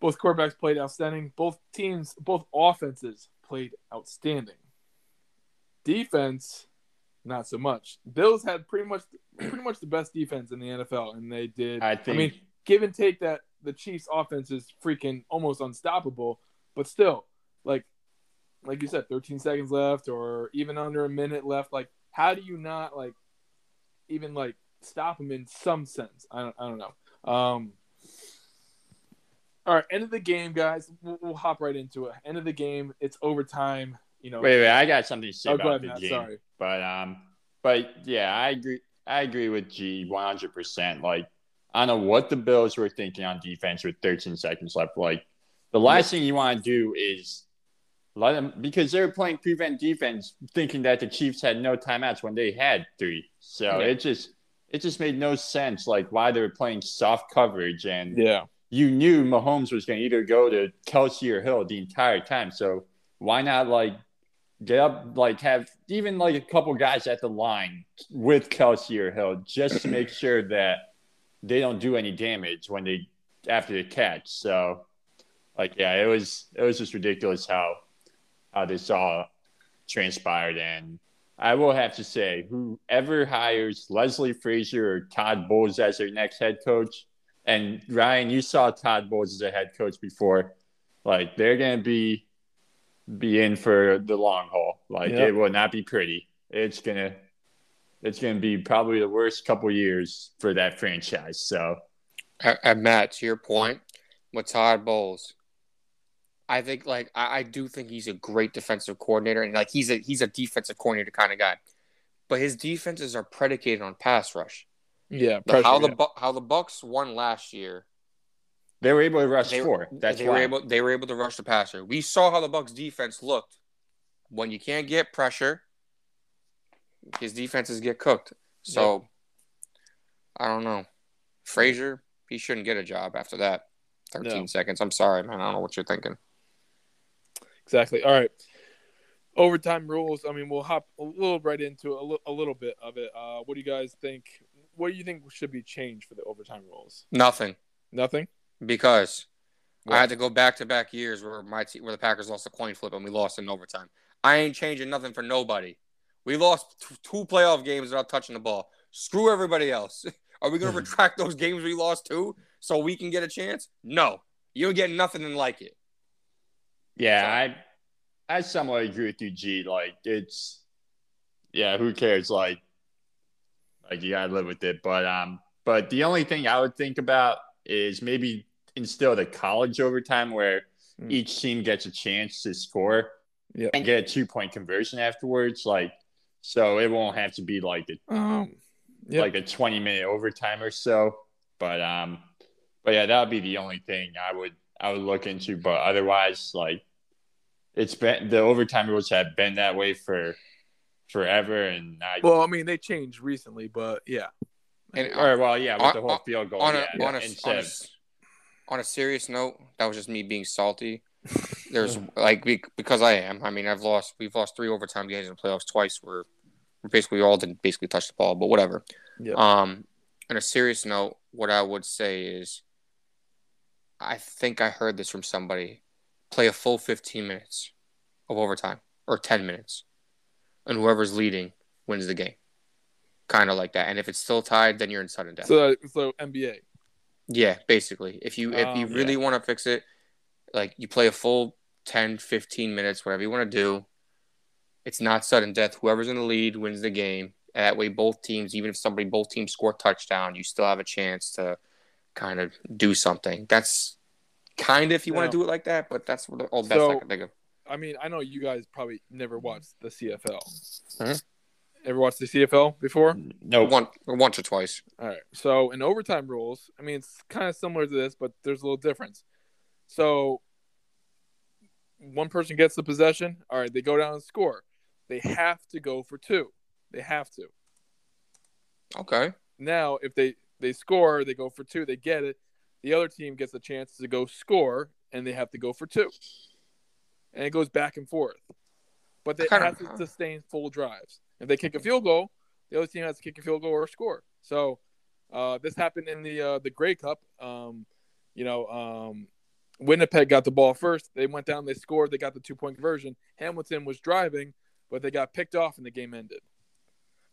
A: both quarterbacks played outstanding. Both teams, both offenses played outstanding. Defense, not so much. Bills had pretty much pretty much the best defense in the NFL, and they did.
B: I think.
A: I mean, give and take that the Chiefs' offense is freaking almost unstoppable, but still, like like you said, 13 seconds left, or even under a minute left. Like, how do you not like even like stop them in some sense? I don't, I don't know. Um, all right, end of the game, guys. We'll, we'll hop right into it. End of the game. It's overtime. You know.
B: wait, wait, I got something to say
A: oh, go
B: about
A: ahead,
B: the
A: Matt.
B: game.
A: Sorry.
B: But um, but yeah, I agree. I agree with G one hundred percent. Like I don't know what the Bills were thinking on defense with 13 seconds left. Like the last thing you want to do is let them because they were playing prevent defense, thinking that the Chiefs had no timeouts when they had three. So
C: Yeah.
B: it just it just made no sense. Like why they were playing soft coverage and
A: Yeah.
B: You knew Mahomes was going to either go to Kelsey or Hill the entire time. So why not like get up, like have even like a couple guys at the line with Kelsey or Hill just to make sure that they don't do any damage when they after the catch. So like yeah, it was it was just ridiculous how how this all transpired and I will have to say, whoever hires Leslie Frazier or Todd Bowles as their next head coach, and Ryan, you saw Todd Bowles as a head coach before. Like they're gonna be be in for the long haul. Like
A: Yep.
B: it will not be pretty. It's gonna it's gonna be probably the worst couple years for that franchise. So
C: And, and Matt, to your point, with Todd Bowles, I think like I, I do think he's a great defensive coordinator, and like he's a he's a defensive coordinator kind of guy. But his defenses are predicated on pass rush.
A: Yeah.
C: The-
A: pressure,
C: how the
A: yeah.
C: Bu- how the Bucks won last year,
B: they were able to rush
C: they,
B: four. That's
C: they
B: why.
C: were able they were able to rush the passer. We saw how the Bucks defense looked when you can't get pressure. His defenses get cooked. So I don't know. Frazier, he shouldn't get a job after that. 13
A: No.
C: seconds. I'm sorry, man. I don't know what you're thinking.
A: Exactly. All right. Overtime rules. I mean, we'll hop a little right into a, li- a little bit of it. Uh, what do you guys think? What do you think should be changed for the overtime rules?
C: Nothing.
A: Nothing.
C: Because
A: What?
C: I had to go back to back years where my te- where the Packers lost a coin flip and we lost in overtime. I ain't changing nothing for nobody. We lost t- two playoff games without touching the ball. Screw everybody else. Are we going to retract those games we lost too so we can get a chance? No. You don't get nothing and like it.
B: Yeah, I I somewhat agree with you, G. Like it's yeah, who cares? Like like you gotta live with it. But um but the only thing I would think about is maybe instill the college overtime where mm. each team gets a chance to score
A: yep.
B: and get a two point conversion afterwards. Like so it won't have to be like a um, yep. like a twenty minute overtime or so. But um but yeah, that would be the only thing I would I would look into. But otherwise, like it's been the overtime rules have been that way for forever. And I,
A: well, I mean, they changed recently, but yeah.
B: And or well, yeah, with on, the whole field goal.
C: On
B: a,
C: yeah, on, a, on, a, on a serious note, that was just me being salty. There's like because I am. I mean, I've lost. We've lost three overtime games in the playoffs twice. Where basically all didn't basically touch the ball, but whatever.
A: Yep.
C: Um, on a serious note, what I would say is, I think I heard this from somebody. Play a full 15 minutes of overtime or 10 minutes, and whoever's leading wins the game. Kind of like that. And if it's still tied, then you're in sudden death.
A: So, so NBA.
C: Yeah, basically. If you if you um, really yeah. want to fix it, like you play a full 10, 15 minutes, whatever you want to do. It's not sudden death. Whoever's in the lead wins the game. That way, both teams, even if somebody, both teams score touchdown, you still have a chance to kind of do something. That's kind of if you want to do it like that, but that's the all best so, I can think of.
A: I mean, I know you guys probably never watched the CFL. Mm-hmm. Ever watched the CFL before?
C: No, one once or twice.
A: All right. So in overtime rules, I mean, it's kind of similar to this, but there's a little difference. So one person gets the possession. All right, they go down and score. They have to go for two. They have to.
C: Okay.
A: Now, if they they score, they go for two. They get it. The other team gets a chance to go score, and they have to go for two. And it goes back and forth. But they have to sustain full drives. If they kick a field goal, the other team has to kick a field goal or score. So uh, this happened in the uh, the Grey Cup. Um, you know, um, Winnipeg got the ball first. They went down, they scored, they got the two point conversion. Hamilton was driving, but they got picked off and the game ended.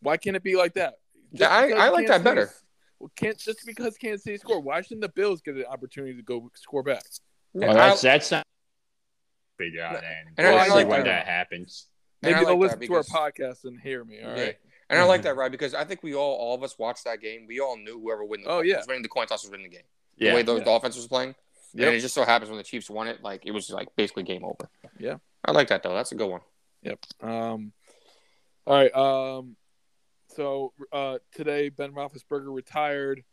A: Why can't it be like that?
C: Yeah, I, I like that better.
A: Well, can't just because Kansas City scored, why shouldn't the Bills get an opportunity to go score back?
B: Well, that's that's not figure out, and, and we'll see like when that, that happens.
A: Maybe they'll like listen because, to our podcast and hear me. All yeah. right.
C: And I like that, right? Because I think we all, all of us watched that game. We all knew whoever win the
A: oh yeah
C: was winning the coin toss was winning the game. Yeah. The way those yeah. Dolphins was playing. Yep. And it just so happens when the Chiefs won it, like it was like basically game over.
A: Yeah.
C: I like that though. That's a good one.
A: Yep. Um. All right. Um. So uh, today, Ben Roethlisberger retired.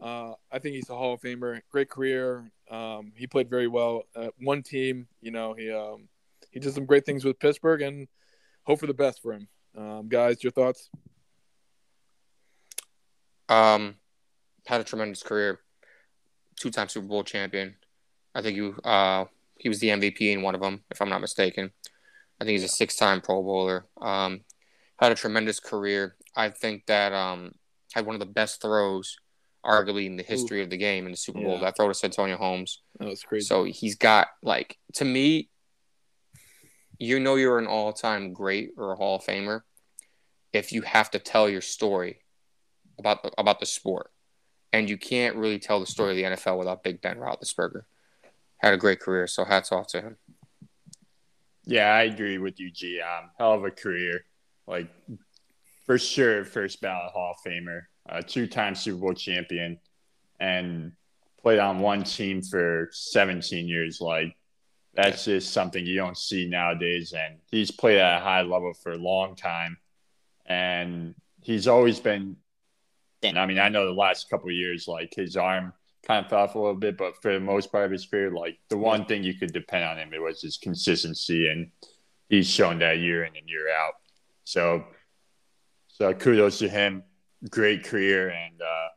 A: Uh, I think he's a Hall of Famer. Great career. Um, he played very well. Uh, one team, you know, he um, he did some great things with Pittsburgh, and hope for the best for him. Um, guys, your thoughts?
C: Um, had a tremendous career. Two-time Super Bowl champion. I think you uh he was the MVP in one of them, if I'm not mistaken. I think he's a six-time Pro Bowler. Um, had a tremendous career. I think that um had one of the best throws, arguably in the history Ooh. of the game in the Super Bowl. Yeah. That throw to Santonio Holmes.
A: That was crazy.
C: So he's got like to me, you know you're an all-time great or a Hall of Famer if you have to tell your story about the, about the sport, and you can't really tell the story of the NFL without Big Ben Roethlisberger. Had a great career, so hats off to him.
B: Yeah, I agree with you, G. Um, hell of a career, like for sure, first ballot Hall of Famer, a two-time Super Bowl champion, and played on one team for 17 years. Like that's just something you don't see nowadays. And he's played at a high level for a long time. And he's always been, and I mean, I know the last couple years, like his arm kind of fell off a little bit, but for the most part of his career, like the one thing you could depend on him, it was his consistency. And he's shown that year in and year out. So, so kudos to him. Great career. And, uh,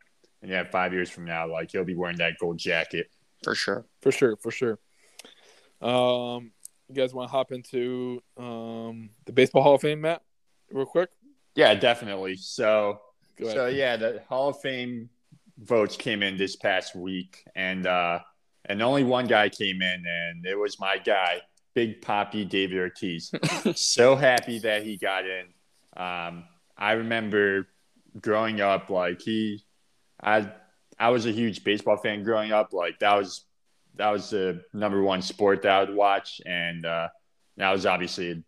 B: and yeah, five years from now, like he'll be wearing that gold jacket.
C: For sure.
A: For sure. For sure. Um, you guys want to hop into um, the Baseball Hall of Fame, Matt, real quick?
B: Yeah, definitely. So, so yeah, the Hall of Fame votes came in this past week, and uh, and only one guy came in, and it was my guy, Big Poppy David Ortiz. so happy that he got in. Um, I remember growing up, like he, I, I was a huge baseball fan growing up. Like that was, that was the number one sport that I would watch, and uh, I was obviously a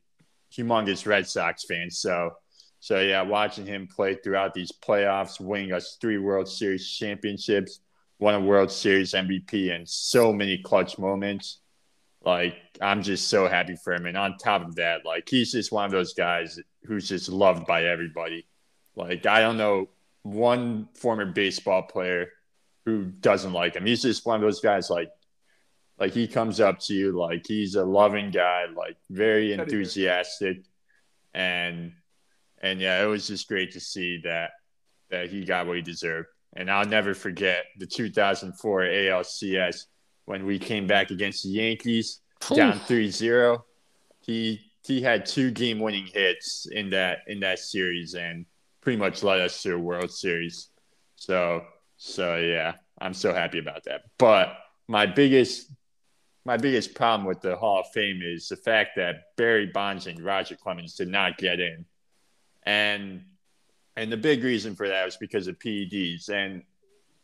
B: humongous Red Sox fan. So, so yeah, watching him play throughout these playoffs, winning us three World Series championships, won a World Series MVP, and so many clutch moments. Like I'm just so happy for him. And on top of that, like he's just one of those guys who's just loved by everybody. Like I don't know one former baseball player who doesn't like him. He's just one of those guys like like he comes up to you like he's a loving guy, like very enthusiastic and and yeah, it was just great to see that that he got what he deserved. And I'll never forget the 2004 ALCS when we came back against the Yankees down 3-0. He he had two game winning hits in that in that series and pretty much led us to a World Series. So so yeah, I'm so happy about that. But my biggest my biggest problem with the Hall of Fame is the fact that Barry Bonds and Roger Clemens did not get in. And and the big reason for that was because of PEDs. And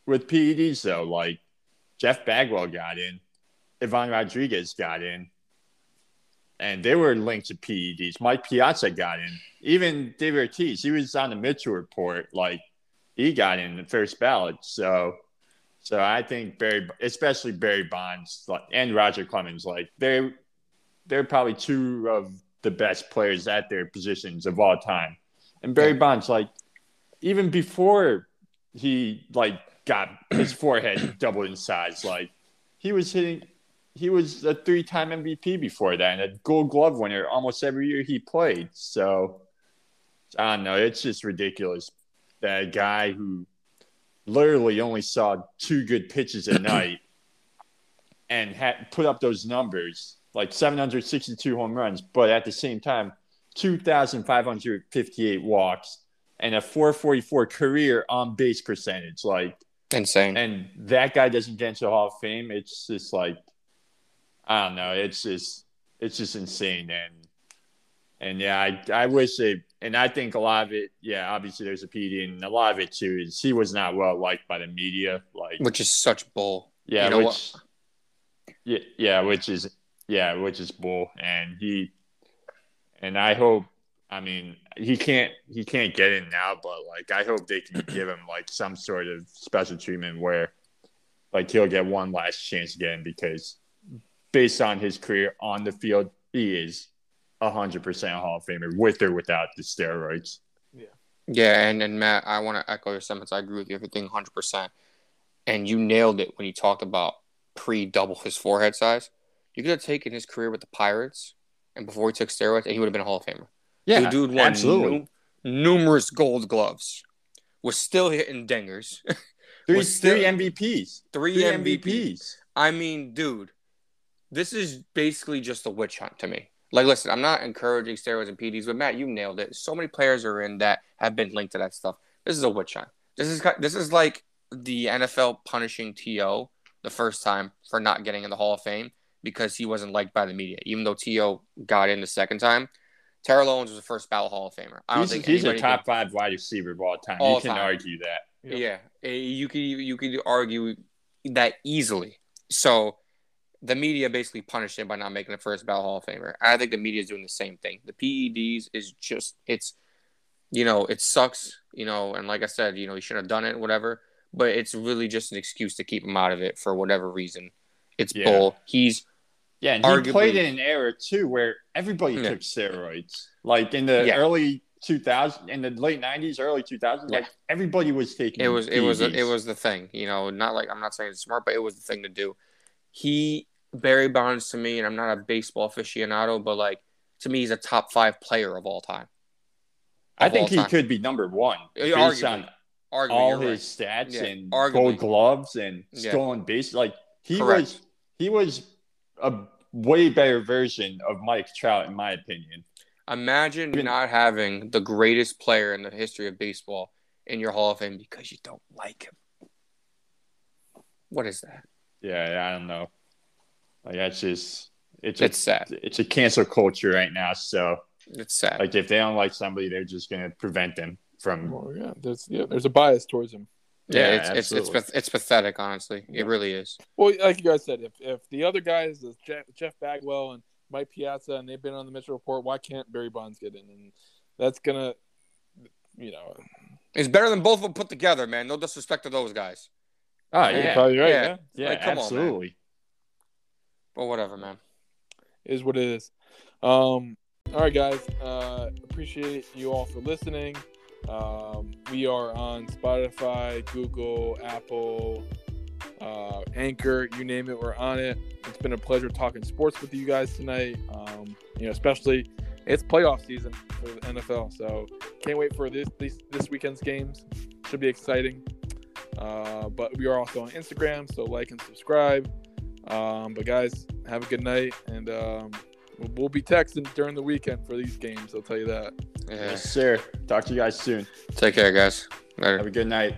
B: with PEDs though, like Jeff Bagwell got in, Ivan Rodriguez got in, and they were linked to PEDs. Mike Piazza got in. Even David Ortiz, he was on the Mitchell report, like he got in the first ballot. So, so I think Barry, especially Barry Bonds and Roger Clemens, like they're they're probably two of the best players at their positions of all time. And Barry Bonds, like even before he like got his forehead doubled in size, like he was hitting he was a three-time MVP before that and a Gold Glove winner almost every year he played. So I don't know. It's just ridiculous that a guy who literally only saw two good pitches a night and had put up those numbers like 762 home runs, but at the same time, 2,558 walks and a 444 career on base percentage. Like
C: insane.
B: And that guy doesn't get into the Hall of Fame. It's just like I don't know. It's just it's just insane, and and yeah, I I wish they and I think a lot of it, yeah, obviously there's a PED, and a lot of it too is he was not well liked by the media, like
C: which is such bull.
B: Yeah,
C: You know
B: which
C: what?
B: yeah, yeah, which is yeah, which is bull, and he and I hope. I mean, he can't he can't get in now, but like I hope they can give him like some sort of special treatment where like he'll get one last chance again because based on his career on the field, he is hundred percent Hall of Famer with or without the steroids.
C: Yeah, Yeah. and, and Matt, I want to echo your sentiments. I agree with you everything 100%. And you nailed it when you talked about pre double his forehead size. You could have taken his career with the Pirates and before he took steroids, and he would have been a Hall of Famer.
B: Yeah,
C: the dude won
B: absolutely.
C: nu- numerous gold gloves, was still hitting dingers.
B: Three,
C: still-
B: three MVPs.
C: Three,
B: Three
C: MVPs.
B: MVPs.
C: I mean, dude, this is basically just a witch hunt to me. Like, listen, I'm not encouraging steroids and PEDs, but Matt, you nailed it. So many players are in that have been linked to that stuff. This is a witch hunt. This is this is like the NFL punishing T.O. the first time for not getting in the Hall of Fame because he wasn't liked by the media, even though T.O. got in the second time. Terrell Owens was the first ballot Hall of Famer. I don't
B: He's,
C: think
B: he's a top five wide receiver of all time.
C: All
B: you can
C: time.
B: argue that.
C: can- yeah, eh, you could you could argue that easily. So the media basically punished him by not making the first ballot Hall of Famer. I think the media is doing the same thing. The PEDs is just it's you know it sucks you know and like I said you know he should have done it whatever. But it's really just an excuse to keep him out of it for whatever reason. It's
B: Yeah.
C: bull. He's
B: Yeah, and he
C: Arguably-
B: played in an era too where everybody
C: Yeah.
B: took steroids. Like in the
C: Yeah.
B: early 2000s, in the late 90s, early 2000s,
C: Yeah.
B: like everybody was taking.
C: it was it was
B: PEDs.
C: it was the thing you know not like i'm not saying it's smart but it was the thing to do he barry bonds to me and i'm not a baseball aficionado but like to me he's a top five player of all time
B: I think he
C: time.
B: could be number one based
C: arguably.
B: on
C: arguably
B: all his
C: right.
B: stats
C: Yeah,
B: and
C: arguably.
B: gold gloves and
C: Yeah.
B: stolen base. Like he
C: Correct.
B: was, he was a way better version of Mike Trout, in my opinion.
C: imagine
B: Even-
C: not having the greatest player in the history of baseball in your hall of fame because you don't like him what is that
B: Yeah, I don't know. Like that's just it's
C: it's
B: a,
C: sad
B: it's a cancel culture right now. So
C: It's sad.
B: Like if they don't like somebody, they're just gonna prevent them from.
A: Well, yeah, there's yeah, there's a bias towards them.
C: yeah,
B: Yeah,
C: it's, it's it's it's pathetic. Honestly,
A: Yeah.
C: it really is.
A: Well, like you guys said, if if the other guys, is Jeff, Jeff Bagwell and Mike Piazza, and they've been on the Mitchell Report, why can't Barry Bonds get in? And that's gonna, you know,
C: It's better than both of them put together, man. No disrespect to those guys,
B: Oh
A: you're
B: yeah,
A: probably right.
C: Yeah.
A: Yeah.
B: yeah,
C: Like, come on, but whatever, man.
A: is what it is. Um, all right, guys. Uh, appreciate you all for listening. Um, we are on Spotify, Google, Apple, uh, Anchor, you name it, we're on it. It's been a pleasure talking sports with you guys tonight. Um, you know, especially it's playoff season for the NFL, so can't wait for this this, this weekend's games. Should be exciting. Uh, but we are also on Instagram, so like and subscribe. Um, but guys, have a good night, and um, we'll, we'll be texting during the weekend for these games. I'll tell you that.
C: Yeah.
B: Yes, sir. Talk to you guys soon.
C: Take care, guys. Later.
B: Have a good night.